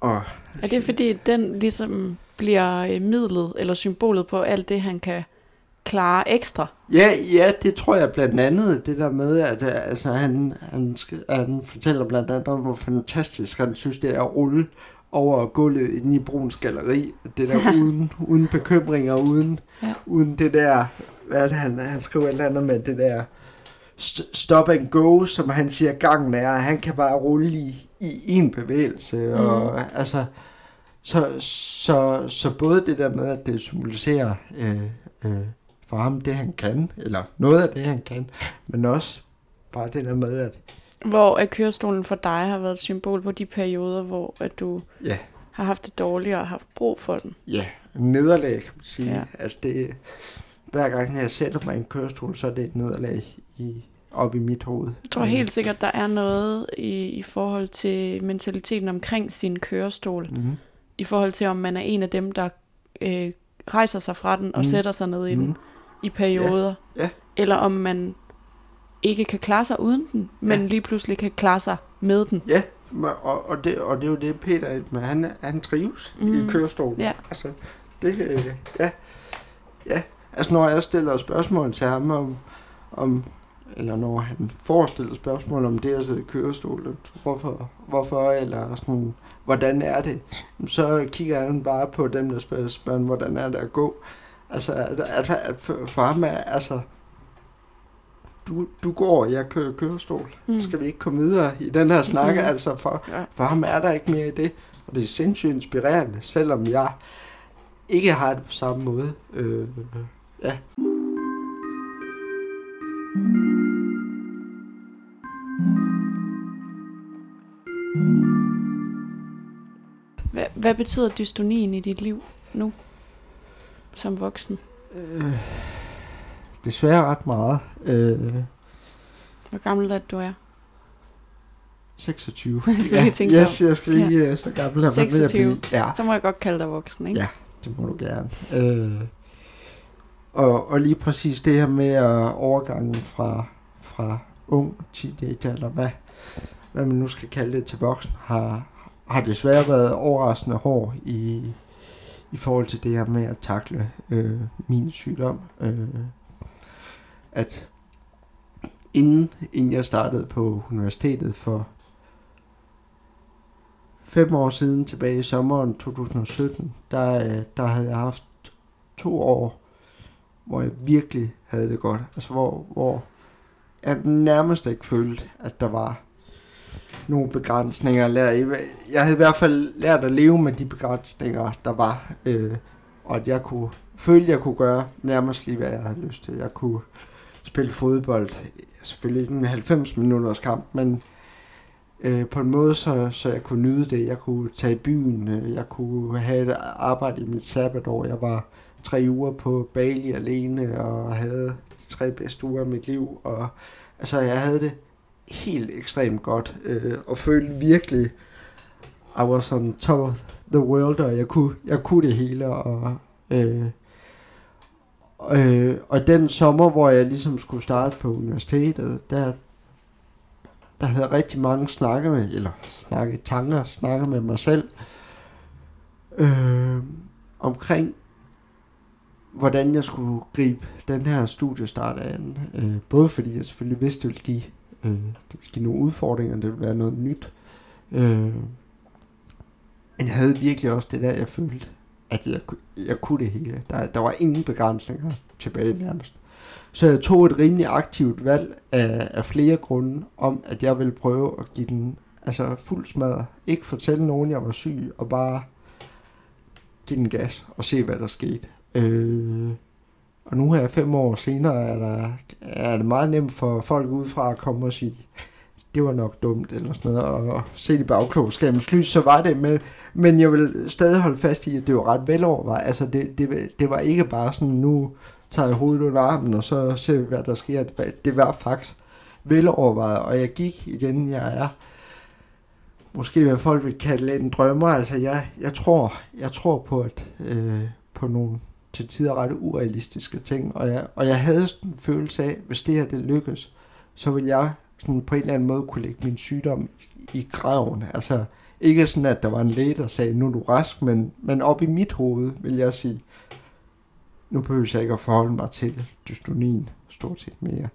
og Er det fordi, den ligesom bliver øh, midlet eller symbolet på alt det, han kan klare ekstra? Ja, ja, det tror jeg blandt andet, det der med, at øh, altså, han, han, han fortæller blandt andet om, hvor fantastisk han synes, det er at rulle over gulvet inde i Bruns Galeri. Det der uden, uden bekymringer, uden, Ja. uden det der, hvad det, han, han skriver et eller andet med, det der st- stop and go, som han siger, gangen er, han kan bare rulle i, i en bevægelse, mm. og altså, så, så, så både det der med, at det symboliserer øh, øh, for ham det, han kan, eller noget af det, han kan, men også bare det der med, at Hvor at kørestolen for dig har været et symbol på de perioder, hvor at du ja, har haft det dårligt og har haft brug for den. ja nederlag, kan man sige. Ja. Ja. Altså det, hver gang jeg sætter mig i en kørestol, så er det et nederlag i, op i mit hoved. Jeg tror helt sikkert, der er noget i, i forhold til mentaliteten omkring sin kørestol. Mm-hmm. I forhold til, om man er en af dem, der øh, rejser sig fra den og Mm. sætter sig ned i den Mm. i perioder. Ja. Eller om man ikke kan klare sig uden den, men Ja. lige pludselig kan klare sig med den. Ja, og, og, det, og det er jo det, Peter, men han, han trives mm. I kørestolen. Ja. Altså, det, øh, ja, ja. Altså, når jeg stiller spørgsmål til ham om, om eller når han får stillet spørgsmål om det at sidde i kørestol, hvorfor, hvorfor, eller sådan, hvordan er det, så kigger han bare på dem, der spørger, spørger hvordan er det at gå. Altså, at, at, at for, for ham er, altså, du, du går, jeg kører kørestol. Mm. Skal vi ikke komme videre i den her snak? Mm. Mm. Altså, for, Ja. for ham er der ikke mere i det. Og det er sindssygt inspirerende, selvom jeg ikke har det på samme måde. Øh, ja. Hvad, hvad betyder dystonien i dit liv nu, som voksen? Øh, desværre ret meget. Øh, Hvor gammel er du er? 26. Jeg skulle lige tænke yes, jeg skal lige, ja. så gammel er man ved at 26. blive. Ja, Så må jeg godt kalde dig voksen, ikke? Ja. det må du gerne. Øh, og, og lige præcis det her med at overgangen fra, fra ung teenager, eller hvad, hvad man nu skal kalde det til voksen, har, har desværre været overraskende hård i, i forhold til det her med at takle øh, min sygdom. Øh, at inden, inden jeg startede på universitetet for fem år siden, tilbage i sommeren 2017, der, øh, der havde jeg haft to år, hvor jeg virkelig havde det godt. Altså hvor, hvor jeg nærmest ikke følte, at der var nogle begrænsninger. Jeg havde i hvert fald lært at leve med de begrænsninger, der var. Øh, og at jeg kunne føle, at jeg kunne gøre nærmest lige, hvad jeg havde lyst til. Jeg kunne spille fodbold. Selvfølgelig ikke en 90 minutters kamp, men øh, på en måde, så, så jeg kunne nyde det. Jeg kunne tage i byen. Øh, jeg kunne have et arbejde i mit sabbatår. Jeg var tre uger på Bali alene og havde de tre bedste uger af mit liv. Og altså, jeg havde det helt ekstremt godt, øh, og følte virkelig, I was on top of the world, og jeg kunne, jeg kunne det hele, og, øh, øh, og den sommer, hvor jeg ligesom skulle starte på universitetet, der, der havde jeg rigtig mange snakke med, eller snakke tanker, snakke med mig selv, øh, omkring, hvordan jeg skulle gribe den her studiestart an. Øh, både fordi jeg selvfølgelig vidste, det ville give Øh, det ville give nogle udfordringer, det ville være noget nyt. Øh, men jeg havde virkelig også det der, jeg følte, at jeg, jeg kunne det hele. Der, der var ingen begrænsninger tilbage nærmest. Så jeg tog et rimelig aktivt valg af, af flere grunde om, at jeg ville prøve at give den altså fuld smadre. Ikke fortælle nogen, jeg var syg, og bare give den gas og se, hvad der skete. Øh, og nu her fem år senere, er, der, er det meget nemt for folk udefra at komme og sige, det var nok dumt, eller sådan noget, og se det bagklogskabens lys, så var det, men, men jeg vil stadig holde fast i, at det var ret velovervejet. Altså, det, det, det var ikke bare sådan, nu tager jeg hovedet under armen, og så ser vi, hvad der sker. Det, det var faktisk velovervejet, og jeg gik igen, jeg er måske hvad folk vil kalde en drømmer. Altså, jeg, jeg, tror, jeg tror på, at øh, på nogle til tider ret urealistiske ting, og jeg, og jeg havde sådan en følelse af, hvis det her det lykkes, så vil jeg sådan på en eller anden måde kunne lægge min sygdom i, i graven. Altså ikke sådan, at der var en læge, der sagde, nu er du rask, men, men op i mit hoved vil jeg sige, nu behøver jeg ikke at forholde mig til dystonien stort set mere.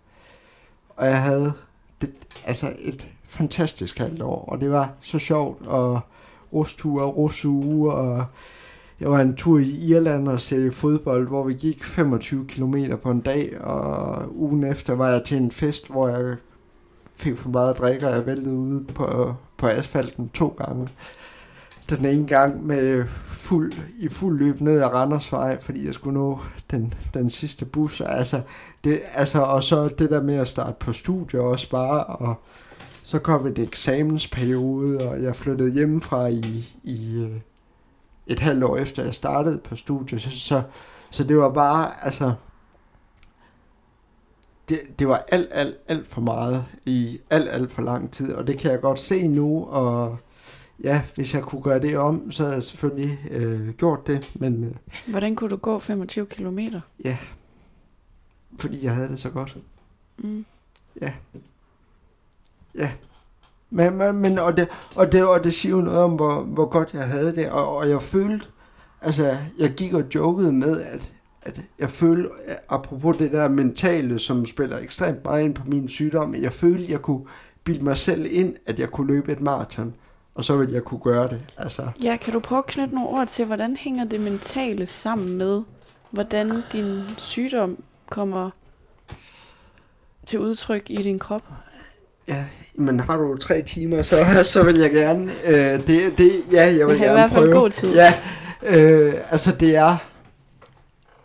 Og jeg havde det, altså et fantastisk halvt år, og det var så sjovt, og rusture og rusuge, og jeg var en tur i Irland og se fodbold, hvor vi gik 25 km på en dag, og ugen efter var jeg til en fest, hvor jeg fik for meget at drikke, og jeg væltede ude på, på asfalten to gange. Den ene gang med fuld, i fuld løb ned ad Randersvej, fordi jeg skulle nå den, den sidste bus. Altså, det, altså, og så det der med at starte på studie også bare, og så kom et eksamensperiode, og jeg flyttede hjemmefra i, i øh, et halvt år efter jeg startede på studiet, så, så, så det var bare, altså, det, det var alt, alt, alt for meget i alt, alt for lang tid, og det kan jeg godt se nu, og ja, hvis jeg kunne gøre det om, så havde jeg selvfølgelig øh, gjort det, men... Øh, Hvordan kunne du gå 25 kilometer? Ja, fordi jeg havde det så godt. Mm. Ja. Ja, men, men, men og, det, og, det, og det siger jo noget om, hvor, hvor godt jeg havde det, og, og jeg følte, altså, jeg gik og jokede med, at, at jeg følte, apropos det der mentale, som spiller ekstremt meget ind på min sygdom, jeg følte, jeg kunne bilde mig selv ind, at jeg kunne løbe et maraton, og så ville jeg kunne gøre det. Altså. Ja, kan du prøve at knytte nogle ord til, hvordan hænger det mentale sammen med, hvordan din sygdom kommer til udtryk i din krop? Ja, men har du tre timer, så, så vil jeg gerne. Øh, det, det, ja, jeg vil jeg gerne i hvert fald prøve. god tid. Ja, øh, altså det er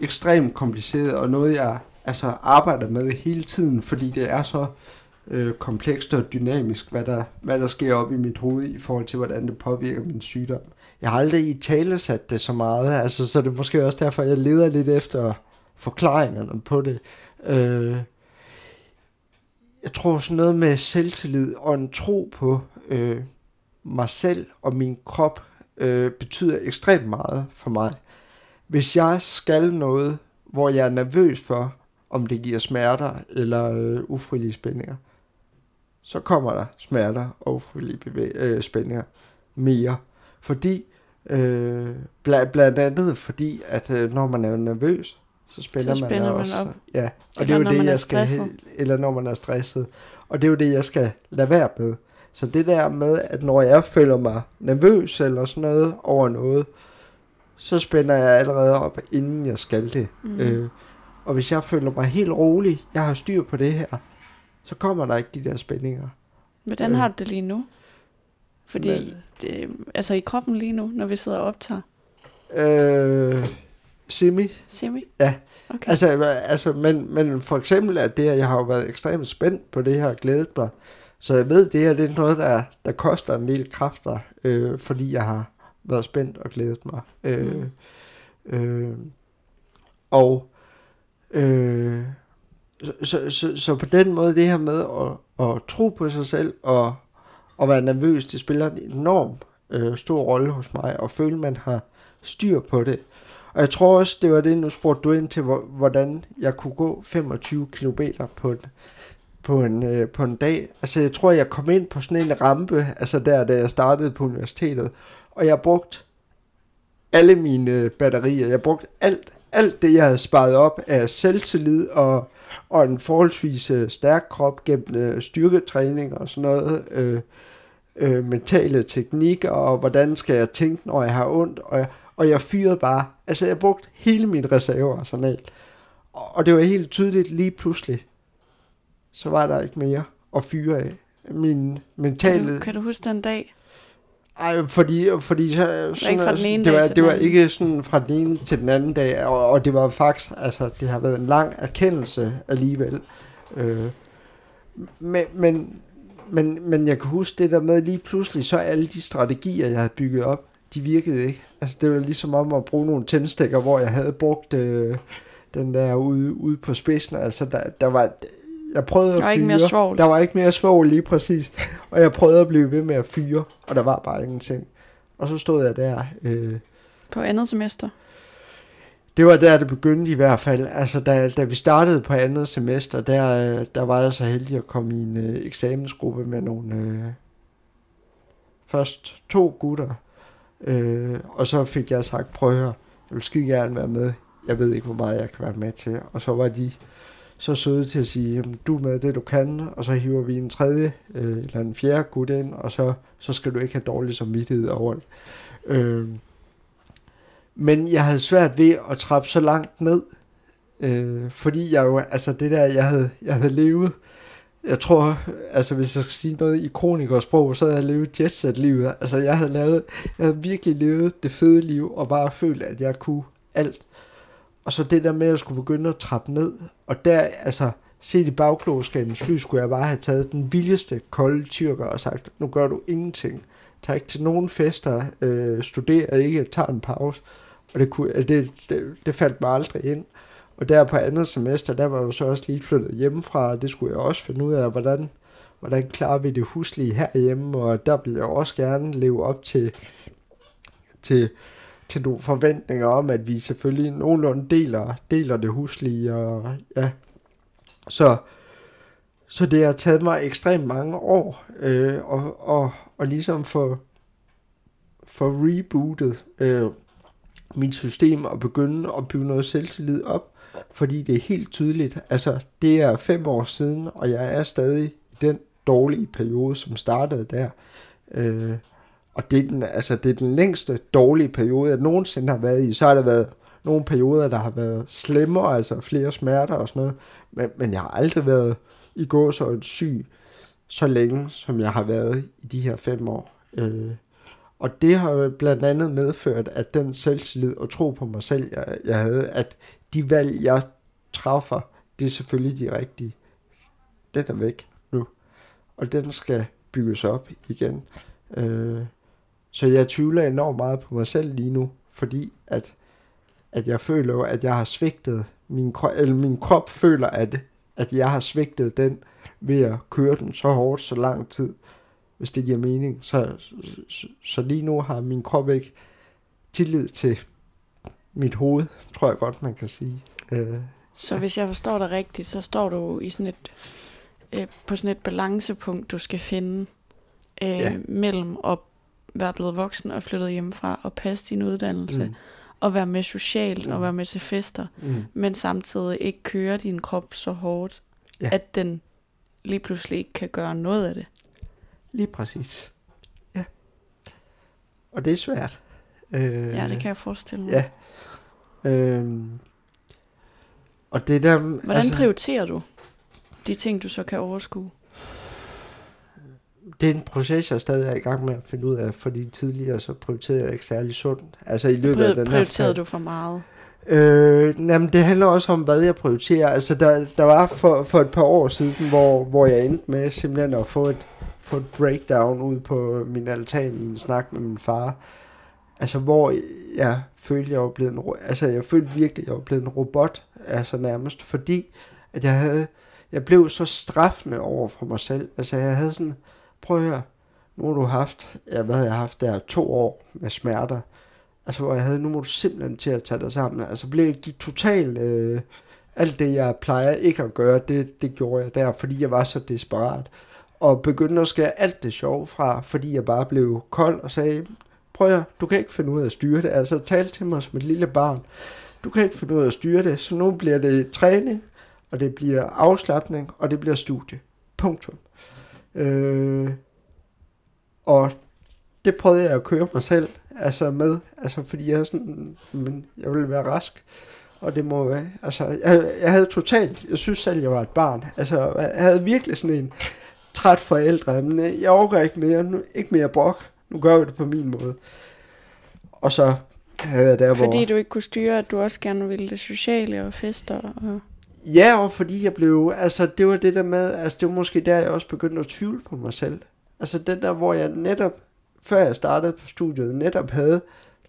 ekstremt kompliceret, og noget jeg altså arbejder med hele tiden, fordi det er så øh, komplekst og dynamisk, hvad der, hvad der sker op i mit hoved i forhold til, hvordan det påvirker min sygdom. Jeg har aldrig i tale sat det så meget, altså, så det er måske også derfor, jeg leder lidt efter forklaringerne på det. Øh, jeg tror sådan noget med selvtillid og en tro på øh, mig selv og min krop øh, betyder ekstremt meget for mig hvis jeg skal noget, hvor jeg er nervøs for, om det giver smerter eller øh, ufrivillige spændinger, så kommer der smerter og ufrivillige bevæ- øh, spændinger mere. Fordi, øh, bl- blandt andet fordi, at øh, når man er nervøs, så spænder, Så spænder man, man også. op. Ja, og Eller det er jo det, jeg skal, stresset. eller når man er stresset. Og det er jo det, jeg skal lade være med. Så det der med, at når jeg føler mig nervøs eller sådan noget over noget, så spænder jeg allerede op, inden jeg skal det. Mm. Øh, og hvis jeg føler mig helt rolig, jeg har styr på det her, så kommer der ikke de der spændinger. Hvordan øh. har du det lige nu? Fordi, Men- det, altså i kroppen lige nu, når vi sidder og optager. Øh, semi. Semi? Ja. Okay. Altså, altså men, men for eksempel at det her, jeg har jo været ekstremt spændt på det her og glædet mig. Så jeg ved, det her det er noget, der, der koster en del kræfter, øh, fordi jeg har været spændt og glædet mig. Øh, Mm. øh, og øh, så, så, så, så på den måde, det her med at, at tro på sig selv og, og være nervøs, det spiller en enorm øh, stor rolle hos mig, og føle, man har styr på det. Og jeg tror også, det var det, nu spurgte du ind til, hvor- hvordan jeg kunne gå 25 km på en, på en, øh, på en dag. Altså, jeg tror, jeg kom ind på sådan en rampe, altså der, da jeg startede på universitetet, og jeg brugte alle mine batterier. Jeg brugte alt, alt det, jeg havde sparet op af selvtillid og, og en forholdsvis øh, stærk krop gennem øh, styrketræning og sådan noget. Øh, øh, mentale teknikker, og hvordan skal jeg tænke, når jeg har ondt, og jeg, og jeg fyrede bare, altså jeg brugte hele min reservearsenal, og, og det var helt tydeligt lige pludselig, så var der ikke mere at fyre af. Min kan, mentale... du, kan du huske den dag? Ej, fordi, fordi så, sådan, ikke fra den ene det var, det var ikke sådan fra den ene til den anden dag, og, og det var faktisk, altså det har været en lang erkendelse alligevel. Øh, men, men, men, men jeg kan huske det der med lige pludselig, så alle de strategier, jeg havde bygget op, de virkede ikke. Altså det var ligesom om at bruge nogle tændstikker, hvor jeg havde brugt øh, den der ude, ude på spidsen. Altså der, der var, jeg prøvede at Der var ikke fyre. mere svovl. Der var ikke mere svovl lige præcis. Og jeg prøvede at blive ved med at fyre, og der var bare ingenting. Og så stod jeg der. Øh, På andet semester? det var der, det begyndte i hvert fald. Altså, da, da vi startede på andet semester, der, øh, der var jeg så heldig at komme i en øh, eksamensgruppe med nogle... Øh, først to gutter, øh, og så fik jeg sagt, prøv at høre, jeg vil skide gerne være med. Jeg ved ikke, hvor meget jeg kan være med til. Og så var de så søde til at sige, jamen, du er med det, du kan, og så hiver vi en tredje øh, eller en fjerde gut ind, og så, så skal du ikke have dårlig samvittighed over det. Øh, men jeg havde svært ved at trappe så langt ned, øh, fordi jeg jo, altså det der, jeg havde, jeg havde levet, jeg tror, altså hvis jeg skal sige noget i kronikersprog, så havde jeg levet jetset-livet. Altså jeg havde lavet, jeg havde virkelig levet det fede liv, og bare følt, at jeg kunne alt. Og så det der med, at jeg skulle begynde at trappe ned, og der, altså, set i bagklogskabens lys, skulle jeg bare have taget den vildeste kolde tyrker og sagt, nu gør du ingenting. Tag ikke til nogen fester, øh, studerer ikke, tager en pause. Og det, kunne, altså, det, det, det faldt mig aldrig ind. Og der på andet semester, der var jeg så også lige flyttet hjemmefra, og det skulle jeg også finde ud af, hvordan, hvordan klarer vi det huslige herhjemme, og der ville jeg også gerne leve op til, til, til nogle forventninger om, at vi selvfølgelig nogenlunde deler, deler det huslige, og ja. Så, så det har taget mig ekstremt mange år, øh, og, og, og ligesom få, få rebootet øh, mit system og begynde at bygge noget selvtillid op, fordi det er helt tydeligt, altså det er fem år siden, og jeg er stadig i den dårlige periode, som startede der. Øh, og det er, den, altså, det er den længste dårlige periode, jeg nogensinde har været i. Så har der været nogle perioder, der har været slemmere, altså flere smerter og sådan noget. Men, men jeg har aldrig været i gås og syg så længe, som jeg har været i de her fem år. Øh, og det har blandt andet medført, at den selvtillid og tro på mig selv, jeg, jeg havde, at de valg, jeg træffer, det er selvfølgelig de rigtige. Den er væk nu. Og den skal bygges op igen. Øh, så jeg tvivler enormt meget på mig selv lige nu, fordi at, at jeg føler jo, at jeg har svigtet, min, krop, eller min krop føler, at, at jeg har svigtet den ved at køre den så hårdt, så lang tid, hvis det giver mening. Så, så, så lige nu har min krop ikke tillid til, mit hoved, tror jeg godt, man kan sige. Øh, Så hvis jeg forstår dig rigtigt, så står du i sådan et, øh, på sådan et balancepunkt, du skal finde øh, Ja. mellem at være blevet voksen og flyttet hjemmefra og passe din uddannelse, mm. og være med socialt Mm. og være med til fester, mm. men samtidig ikke køre din krop så hårdt, Ja. at den lige pludselig ikke kan gøre noget af det. Lige præcis. Ja. Og det er svært. Øh, Ja, det kan jeg forestille mig. Ja. Øhm, og det der... Hvordan altså, prioriterer du de ting, du så kan overskue? Det er en proces, jeg stadig er i gang med at finde ud af, fordi tidligere så prioriterede jeg ikke særlig sundt. Altså i løbet af den her prioriterede du for meget? Øh, jamen, det handler også om, hvad jeg prioriterer. Altså, der, der var for, for et par år siden, hvor, hvor jeg endte med simpelthen at få et, få et breakdown ud på min altan i en snak med min far. Altså, hvor jeg følte, jeg var blevet en, altså, jeg følte virkelig, jeg var blevet en robot, altså nærmest, fordi at jeg havde, jeg blev så straffende over for mig selv. Altså, jeg havde sådan, prøv at høre, nu har du haft, ja, hvad har jeg haft der, to år med smerter. Altså, hvor jeg havde, nu må du simpelthen til at tage dig sammen. Altså, blev jeg totalt, øh, alt det, jeg plejer ikke at gøre, det, det gjorde jeg der, fordi jeg var så desperat. Og begyndte at skære alt det sjove fra, fordi jeg bare blev kold og sagde, prøv at høre, du kan ikke finde ud af at styre det. Altså, tal til mig som et lille barn. Du kan ikke finde ud af at styre det, så nu bliver det træning, og det bliver afslappning, og det bliver studie. Punktum. Øh, og det prøvede jeg at køre mig selv altså med, altså fordi jeg er sådan, men jeg ville være rask, og det må være, altså jeg, jeg havde totalt, jeg synes selv, jeg var et barn, altså jeg havde virkelig sådan en træt forældre, men øh, jeg overgår ikke mere, nu, ikke mere brok, nu gør vi det på min måde. Og så havde jeg der, hvor... Fordi du ikke kunne styre, at du også gerne ville det sociale og fester. Og... Ja, og fordi jeg blev, altså det var det der med, altså det var måske der, jeg også begyndte at tvivle på mig selv. Altså den der, hvor jeg netop, før jeg startede på studiet, netop havde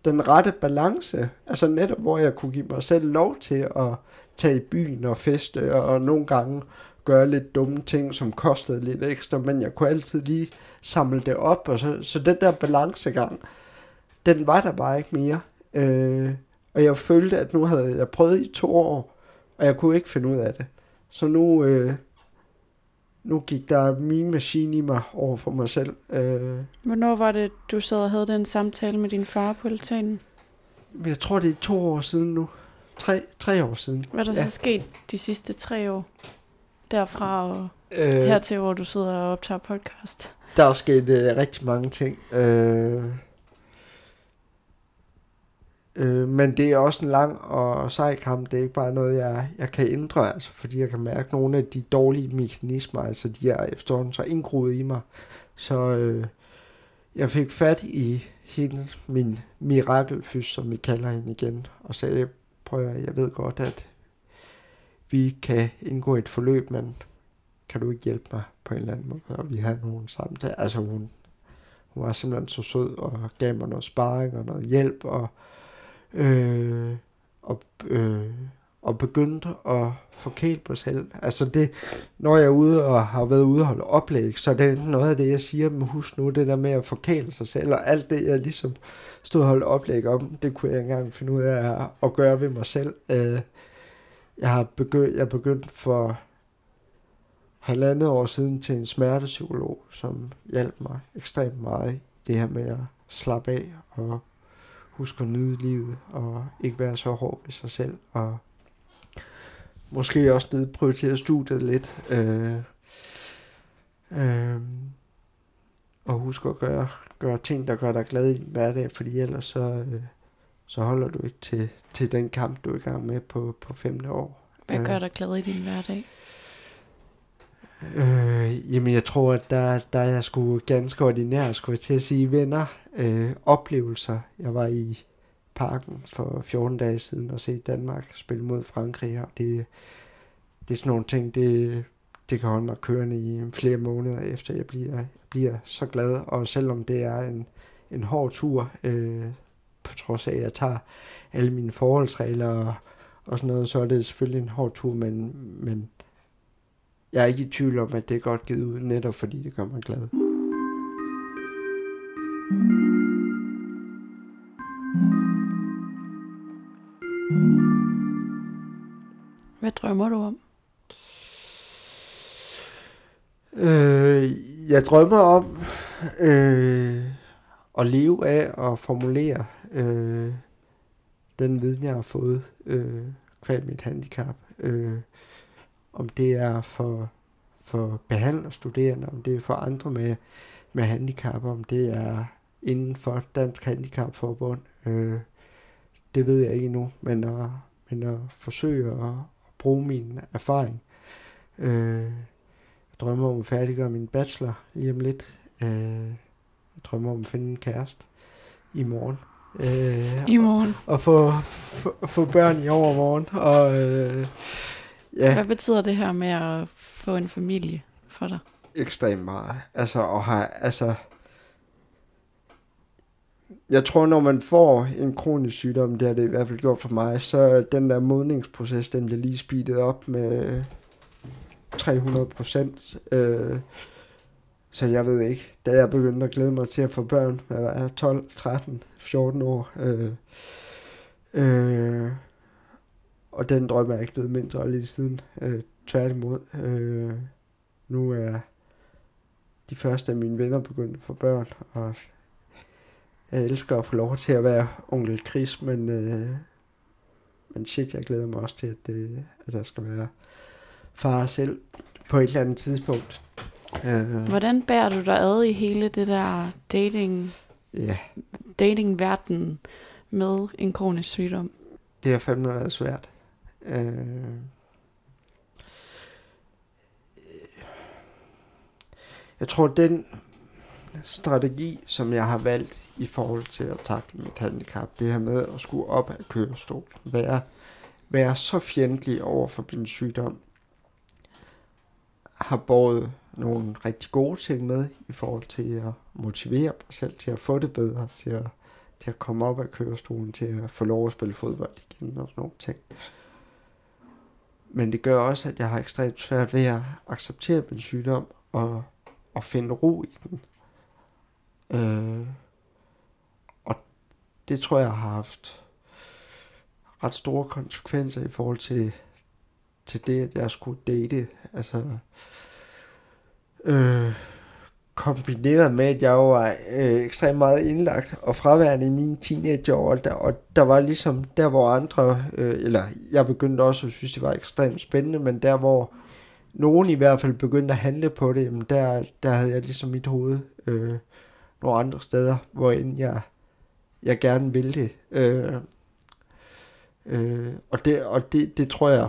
den rette balance. Altså netop, hvor jeg kunne give mig selv lov til at tage i byen og feste, og nogle gange gøre lidt dumme ting, som kostede lidt ekstra, men jeg kunne altid lige samle det op, og så, så den der balancegang, den var der bare ikke mere. Øh, og jeg følte, at nu havde jeg prøvet i to år, og jeg kunne ikke finde ud af det. Så nu, øh, nu gik der min maskine i mig over for mig selv. Øh, Hvornår var det, du sad og havde den samtale med din far på altanen? jeg tror, det er to år siden nu. Tre, tre år siden. Hvad er der Ja. så sket de sidste tre år? Derfra og Øh, hertil, hvor du sidder og optager podcast. Der er sket øh, rigtig mange ting. Øh, øh, men det er også en lang og sej kamp. Det er ikke bare noget, jeg, jeg kan ændre, altså, fordi jeg kan mærke nogle af de dårlige mekanismer, altså de er efterhånden så indgroet i mig. Så øh, jeg fik fat i hende, min mirakelfys, som vi kalder hende igen, og sagde, prøv at jeg ved godt, at vi kan indgå et forløb, men kan du ikke hjælpe mig på en eller anden måde? Og vi havde nogle samtaler. Altså hun, hun var simpelthen så sød og gav mig noget sparring og noget hjælp og, øh, øh, og, øh, og begyndte at forkæle på selv. Altså det, når jeg er ude og har været ude og holde oplæg, så er det noget af det, jeg siger, men husk nu det der med at forkæle sig selv, og alt det, jeg ligesom stod og holdt oplæg om, det kunne jeg ikke engang finde ud af at, at gøre ved mig selv. Øh, jeg har begyndt, jeg begyndt for halvandet år siden til en smertepsykolog, som hjalp mig ekstremt meget i det her med at slappe af og huske at nyde livet og ikke være så hård ved sig selv og måske også nedprioritere studiet lidt øh, øh, og huske at gøre, gøre ting, der gør dig glad i din hverdag, fordi ellers så, øh, så holder du ikke til, til den kamp, du er i gang med på, på femte år. Hvad Øh. gør dig glad i din hverdag? Øh, jamen, jeg tror, at der, der er jeg sgu ganske ordinær, skulle jeg til at sige, venner, øh, oplevelser. Jeg var i parken for 14 dage siden og se Danmark spille mod Frankrig, her. det, det er sådan nogle ting, det, det kan holde mig kørende i flere måneder efter, jeg bliver, jeg bliver så glad, og selvom det er en, en hård tur, øh, på trods af, at jeg tager alle mine forholdsregler og, og sådan noget, så er det selvfølgelig en hård tur, men, men jeg er ikke i tvivl om, at det er godt givet ud, netop fordi det gør mig glad. Hvad drømmer du om? Øh, jeg drømmer om øh, at leve af og formulere øh, den viden, jeg har fået øh, kvad mit handicap. Øh, om det er for, for behandlerstuderende, om det er for andre med, med handicap, om det er inden for Dansk Handicapforbund. Øh, det ved jeg ikke endnu, men at, men at forsøge at, at bruge min erfaring. Øh, jeg drømmer om at færdiggøre min bachelor lige om lidt. Øh, jeg drømmer om at finde en kæreste i morgen. Øh, I morgen. Og, og få, få, få børn i overmorgen. Og, øh, ja. Hvad betyder det her med at få en familie for dig? Ekstremt meget. Altså, og har, altså, jeg tror, når man får en kronisk sygdom, det har det i hvert fald gjort for mig, så den der modningsproces, den bliver lige speedet op med 300 procent. Øh, så jeg ved ikke, da jeg begyndte at glæde mig til at få børn, jeg var 12, 13, 14 år, øh, øh, og den drøm er ikke blevet mindre lige siden. Øh, tværtimod, øh, nu er de første af mine venner begyndt at få børn, og jeg elsker at få lov til at være onkel Chris, men, øh, men shit, jeg glæder mig også til, at, det, at der skal være far selv på et eller andet tidspunkt. Øh. Hvordan bærer du dig ad i hele det der dating, yeah. datingverden med en kronisk sygdom? Det har fandme været svært. Øh. Jeg tror, den strategi, som jeg har valgt i forhold til at takle mit handicap, det her med at skulle op af kørestol, være, være så fjendtlig over for min sygdom, har båret nogle rigtig gode ting med i forhold til at motivere mig selv til at få det bedre, til at, til at komme op af kørestolen, til at få lov at spille fodbold igen og sådan nogle ting. Men det gør også, at jeg har ekstremt svært ved at acceptere min sygdom og, og finde ro i den. Øh, og det tror jeg har haft ret store konsekvenser i forhold til, til det, at jeg skulle date. Altså, øh, kombineret med, at jeg var øh, ekstremt meget indlagt og fraværende i mine teenageår, og der, og der var ligesom der, hvor andre, øh, eller jeg begyndte også at synes, det var ekstremt spændende, men der, hvor nogen i hvert fald begyndte at handle på det, jamen der, der havde jeg ligesom mit hoved øh, nogle andre steder, hvor jeg, jeg gerne ville det. Øh, øh, og det, og det, det tror jeg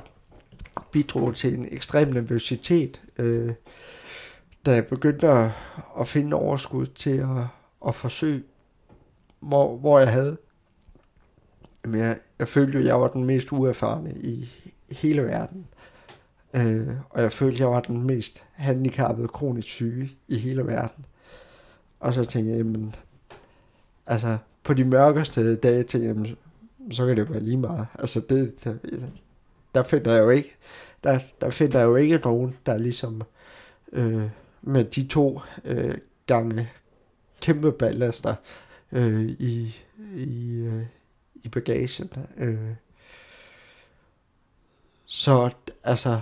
bidrog til en ekstrem nervøsitet, øh, da jeg begyndte at, at finde overskud til at, at forsøge, hvor, hvor jeg havde. Jamen jeg, jeg følte jo, at jeg var den mest uerfarne i hele verden. Øh, og jeg følte, at jeg var den mest handicappede, kronisk syge i hele verden. Og så tænkte jeg, jamen, altså, på de mørkeste dage, tænkte jeg, jamen, så kan det være lige meget. Altså, det, der, der finder jeg jo ikke, der, der finder jeg jo ikke nogen, der ligesom, øh, med de to øh, gamle kæmpe ballaster øh, i, i, øh, i bagagen. Øh. Så altså,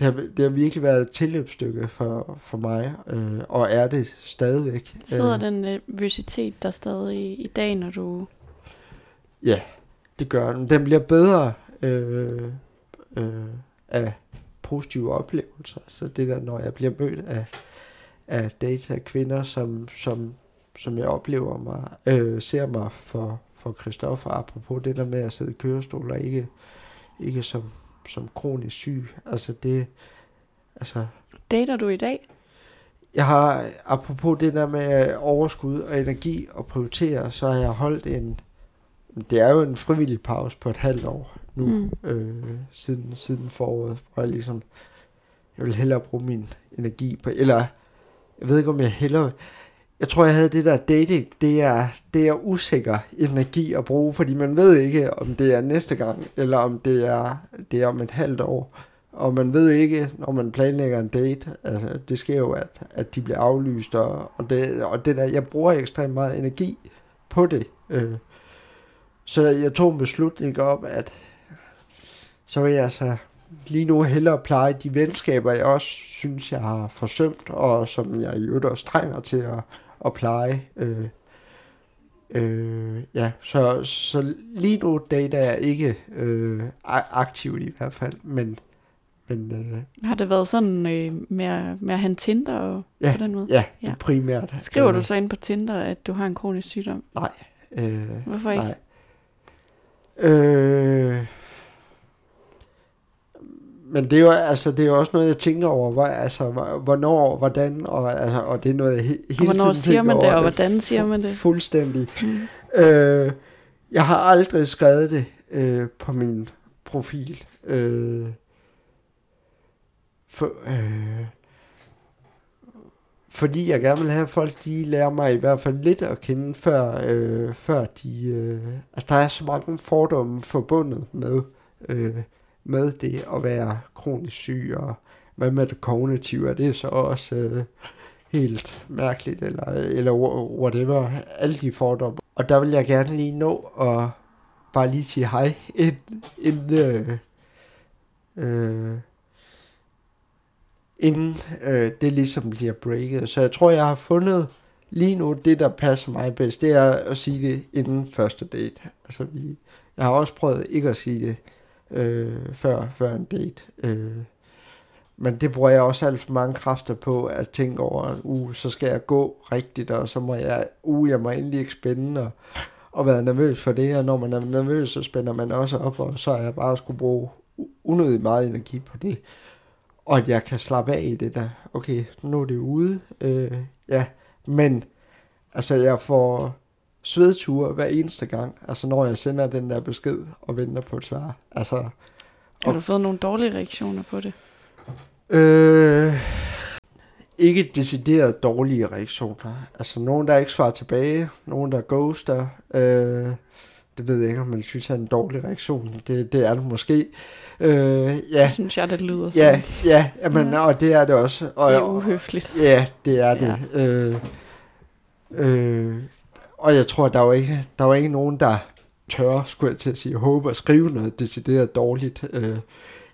det har, det har virkelig været et tilløbsstykke for, for mig, øh, og er det stadigvæk. Sidder øh, den nervøsitet der stadig i dag, når du... Ja, det gør den. Den bliver bedre øh, øh, af positive oplevelser. Så det der, når jeg bliver mødt af, af data kvinder, som, som, som jeg oplever mig, øh, ser mig for, for Christoffer, apropos det der med at sidde i kørestol og ikke, ikke som som kronisk syg. Altså det, altså... Dater du i dag? Jeg har, apropos det der med overskud og energi og prioritere, så har jeg holdt en, det er jo en frivillig pause på et halvt år nu, mm. øh, siden, siden foråret, hvor jeg ligesom, jeg vil hellere bruge min energi på, eller jeg ved ikke om jeg hellere, jeg tror, jeg havde det der dating, det er, det er usikker energi at bruge, fordi man ved ikke, om det er næste gang, eller om det er, det er om et halvt år. Og man ved ikke, når man planlægger en date, altså det sker jo, at, at de bliver aflyst, og, og, det, og det der, jeg bruger ekstremt meget energi på det. Øh. Så jeg tog en beslutning om, at så vil jeg så lige nu hellere pleje de venskaber, jeg også synes, jeg har forsømt, og som jeg i øvrigt også trænger til at, at pleje. Øh, øh, ja, så, så lige nu dater jeg ikke øh, aktivt i hvert fald, men... men øh, har det været sådan øh, med, at, med at have Tinder og ja, på den måde? Ja, ja. primært. Skriver øh, du så ind på Tinder, at du har en kronisk sygdom? Nej. Øh, Hvorfor ikke? Nej. Øh, men det er jo altså det er jo også noget jeg tænker over, hvor, altså hvornår, hvordan og altså og det er noget jeg he, hele og hvornår tiden siger man det, og hvordan siger man det? Fuldstændig. Mm. Øh, jeg har aldrig skrevet det øh, på min profil. Øh, for, øh, fordi jeg gerne vil have, at folk de lærer mig i hvert fald lidt at kende, før, øh, før de... Øh, altså, der er så mange fordomme forbundet med, øh, med det at være kronisk syg, og hvad med det kognitive, er det så også øh, helt mærkeligt, eller, eller whatever, alle de fordomme. Og der vil jeg gerne lige nå at bare lige sige hej, inden, inden øh, øh, inden øh, det ligesom bliver breaket. Så jeg tror, jeg har fundet lige nu det, der passer mig bedst, det er at sige det inden første date. Altså, vi, jeg har også prøvet ikke at sige det øh, før, før en date. Øh, men det bruger jeg også alt for mange kræfter på at tænke over, uh, så skal jeg gå rigtigt, og så må jeg, uh, jeg må endelig ikke spænde, og, og være nervøs for det, og når man er nervøs, så spænder man også op, og så er jeg bare skulle bruge unødig meget energi på det og at jeg kan slappe af i det der. Okay, nu er det ude. Øh, ja, men altså jeg får svedture hver eneste gang, altså når jeg sender den der besked og venter på et svar. Altså, har du fået nogle dårlige reaktioner på det? Øh, ikke decideret dårlige reaktioner. Altså nogen, der ikke svarer tilbage, nogen, der ghoster. Øh, det ved jeg ikke, om man synes er en dårlig reaktion. Det, det er det måske. Øh, ja. Det synes jeg, det lyder ja, sådan. Ja, jamen, ja. og det er det også. Og, det er uhøfligt. Ja, det er det. Ja. Øh, øh, og jeg tror, der var ikke, der var ikke nogen, der tør, skulle jeg til at sige, håbe at skrive noget decideret dårligt. Øh,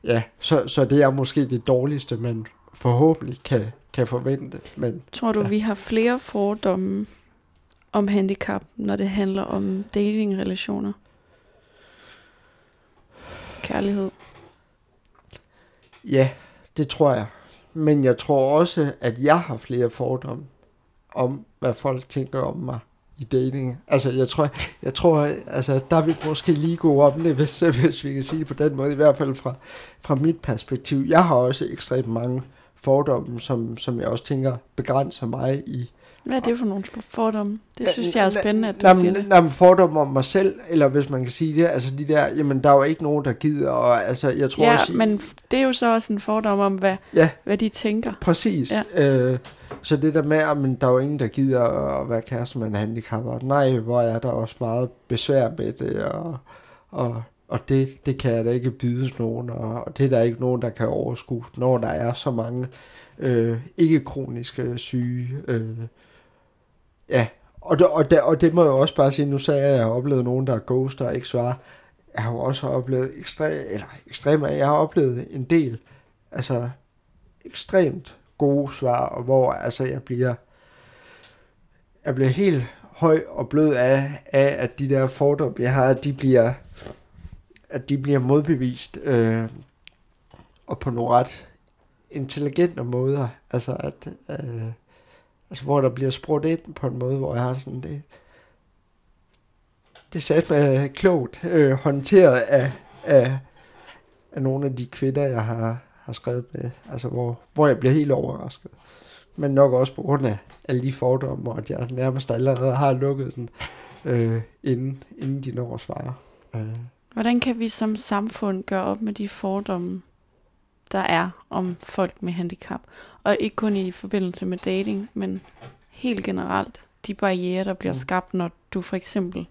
ja, så, så det er måske det dårligste, man forhåbentlig kan, kan forvente. Men, tror du, ja. vi har flere fordomme om handicap, når det handler om datingrelationer? Kærlighed? Ja, det tror jeg. Men jeg tror også, at jeg har flere fordomme om, hvad folk tænker om mig i dating. Altså, jeg tror, jeg tror altså, der vil måske lige gå om det, hvis, hvis vi kan sige det på den måde, i hvert fald fra, fra mit perspektiv. Jeg har også ekstremt mange fordomme, som, som jeg også tænker begrænser mig i, hvad er det for nogle fordomme? Det synes jeg er spændende, at du jamen, siger det. Jamen, fordomme om mig selv, eller hvis man kan sige det, altså de der, jamen der er jo ikke nogen, der gider, og altså jeg tror ja, også... men det er jo så også en fordom om, hvad, ja, hvad de tænker. Præcis. Ja. Øh, så det der med, at men, der er jo ingen, der gider at være kæreste med en handicapper. Nej, hvor er der også meget besvær med det, og, og, og det, det kan jeg da ikke bydes nogen, og, og det er der ikke nogen, der kan overskue, når der er så mange øh, ikke-kroniske syge øh, Ja, og det, og, det, og det må jeg også bare sige, nu sagde jeg, at jeg har oplevet nogen, der er ghoster og ikke svarer. Jeg har jo også oplevet ekstrem, eller ekstrem, jeg har oplevet en del, altså ekstremt gode svar, hvor altså jeg bliver, jeg bliver helt høj og blød af, af at de der fordomme, jeg har, de bliver, at de bliver modbevist, øh, og på nogle ret intelligente måder. Altså at, øh, Altså, hvor der bliver spurgt ind på en måde, hvor jeg har sådan det... Det sat mig klogt øh, håndteret af, af, af nogle af de kvinder, jeg har, har skrevet med. Altså, hvor, hvor jeg bliver helt overrasket. Men nok også på grund af alle de fordomme, og at jeg nærmest allerede har lukket den, øh, inden, inden de når at svare. Øh. Hvordan kan vi som samfund gøre op med de fordomme, der er om folk med handicap. Og ikke kun i forbindelse med dating, men helt generelt de barriere, der bliver mm. skabt, når du for eksempel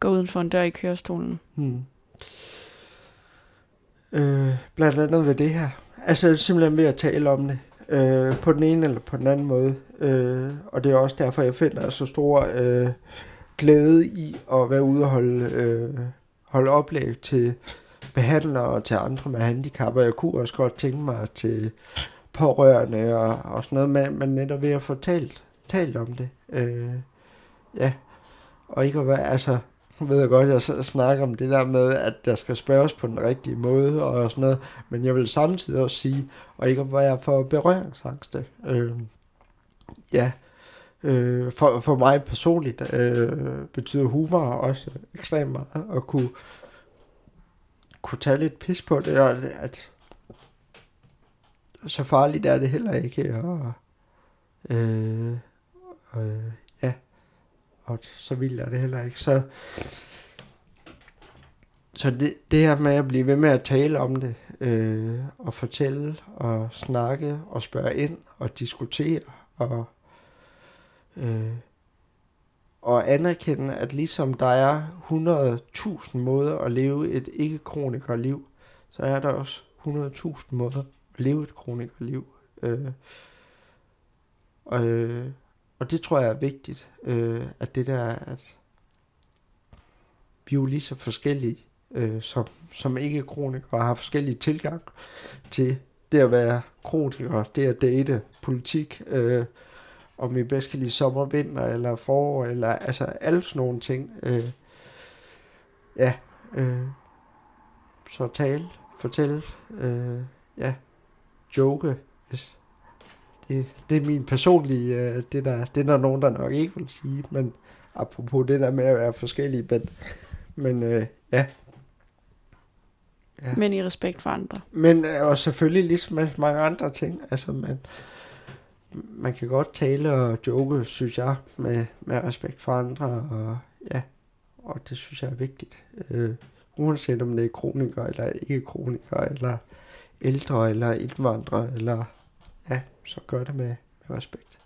går uden for en dør i kørestolen. Mm. Øh, blandt andet ved det her. Altså simpelthen ved at tale om det. Øh, på den ene eller på den anden måde. Øh, og det er også derfor, jeg finder så stor øh, glæde i at være ude og holde, øh, holde oplæg til behandlere og til andre med handicap, og jeg kunne også godt tænke mig til pårørende og, og sådan noget, men, men netop ved at få talt, talt om det. Øh, ja, og ikke at være, altså, ved jeg godt, at jeg snakker om det der med, at der skal spørges på den rigtige måde og sådan noget, men jeg vil samtidig også sige, og ikke at være for berøringsangste. Øh, ja, øh, for, for mig personligt øh, betyder humor også ekstremt meget at kunne, kunne tage lidt pis på det, og at så farligt er det heller ikke, og øh, øh, og så vildt er det heller ikke, så så det, det her med at blive ved med at tale om det, øh, og fortælle, og snakke, og spørge ind, og diskutere, og øh, og anerkende, at ligesom der er 100.000 måder at leve et ikke-kronikerliv, så er der også 100.000 måder at leve et kronikerliv. Øh, og, øh, og det tror jeg er vigtigt, øh, at det der, at vi er jo lige så forskellige øh, som, som ikke kronikere har forskellige tilgang til det at være kroniker, det at date, politik, øh, om vi bedst kan lide sommer, vinter eller forår, eller altså alle sådan nogle ting. Øh, ja, øh, så tale, fortælle, øh, ja, joke, yes det, det er min personlige, øh, det, der, det er der nogen, der nok ikke vil sige, men apropos det der med at være forskellige, men, men øh, ja, Ja. Men i respekt for andre. Men øh, og selvfølgelig ligesom med mange andre ting. Altså man, man kan godt tale og joke, synes jeg, med, med respekt for andre. Og ja, og det synes jeg er vigtigt. Øh, uanset om det er kroniker eller ikke kroniker, eller ældre eller indvandrere, eller ja, så gør det med, med respekt.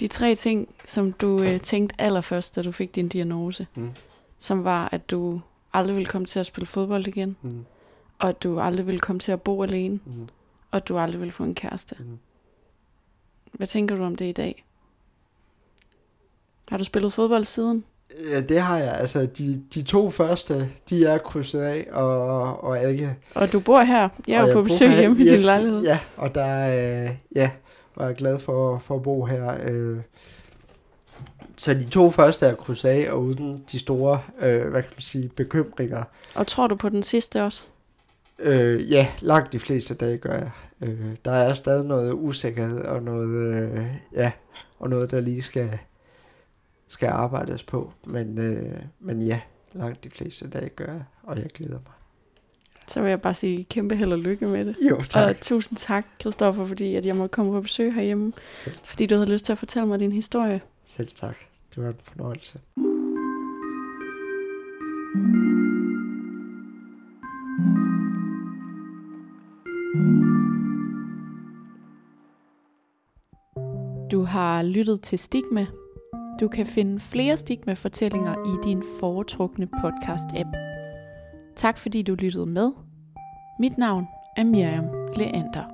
De tre ting, som du øh, tænkte allerførst, da du fik din diagnose, mm. som var, at du aldrig ville komme til at spille fodbold igen, mm. og at du aldrig ville komme til at bo alene, mm. og at du aldrig ville få en kæreste. Mm. Hvad tænker du om det i dag? Har du spillet fodbold siden? Ja, det har jeg. Altså, de, de to første, de er krydset af, og, og ikke... Og du bor her. Jeg er jo på besøg hjemme yes, i din lejlighed. Ja, og der er... Øh, ja, var jeg glad for, for at bo her. Øh. Så de to første er krydset af, og uden de store, øh, hvad kan man sige, bekymringer. Og tror du på den sidste også? Øh, ja, langt de fleste dage gør jeg. Øh, der er stadig noget usikkerhed, og noget, øh, ja, og noget, der lige skal, skal arbejdes på. Men, øh, men ja, langt de fleste dage gør jeg, og jeg glæder mig. Så vil jeg bare sige kæmpe held og lykke med det. Jo, tak. Og tusind tak, Christoffer, fordi at jeg måtte komme på besøg herhjemme. Fordi du havde lyst til at fortælle mig din historie. Selv tak. Det var en fornøjelse. Du har lyttet til Stigma. Du kan finde flere Stigma-fortællinger i din foretrukne podcast-app. Tak fordi du lyttede med. Mit navn er Miriam Leander.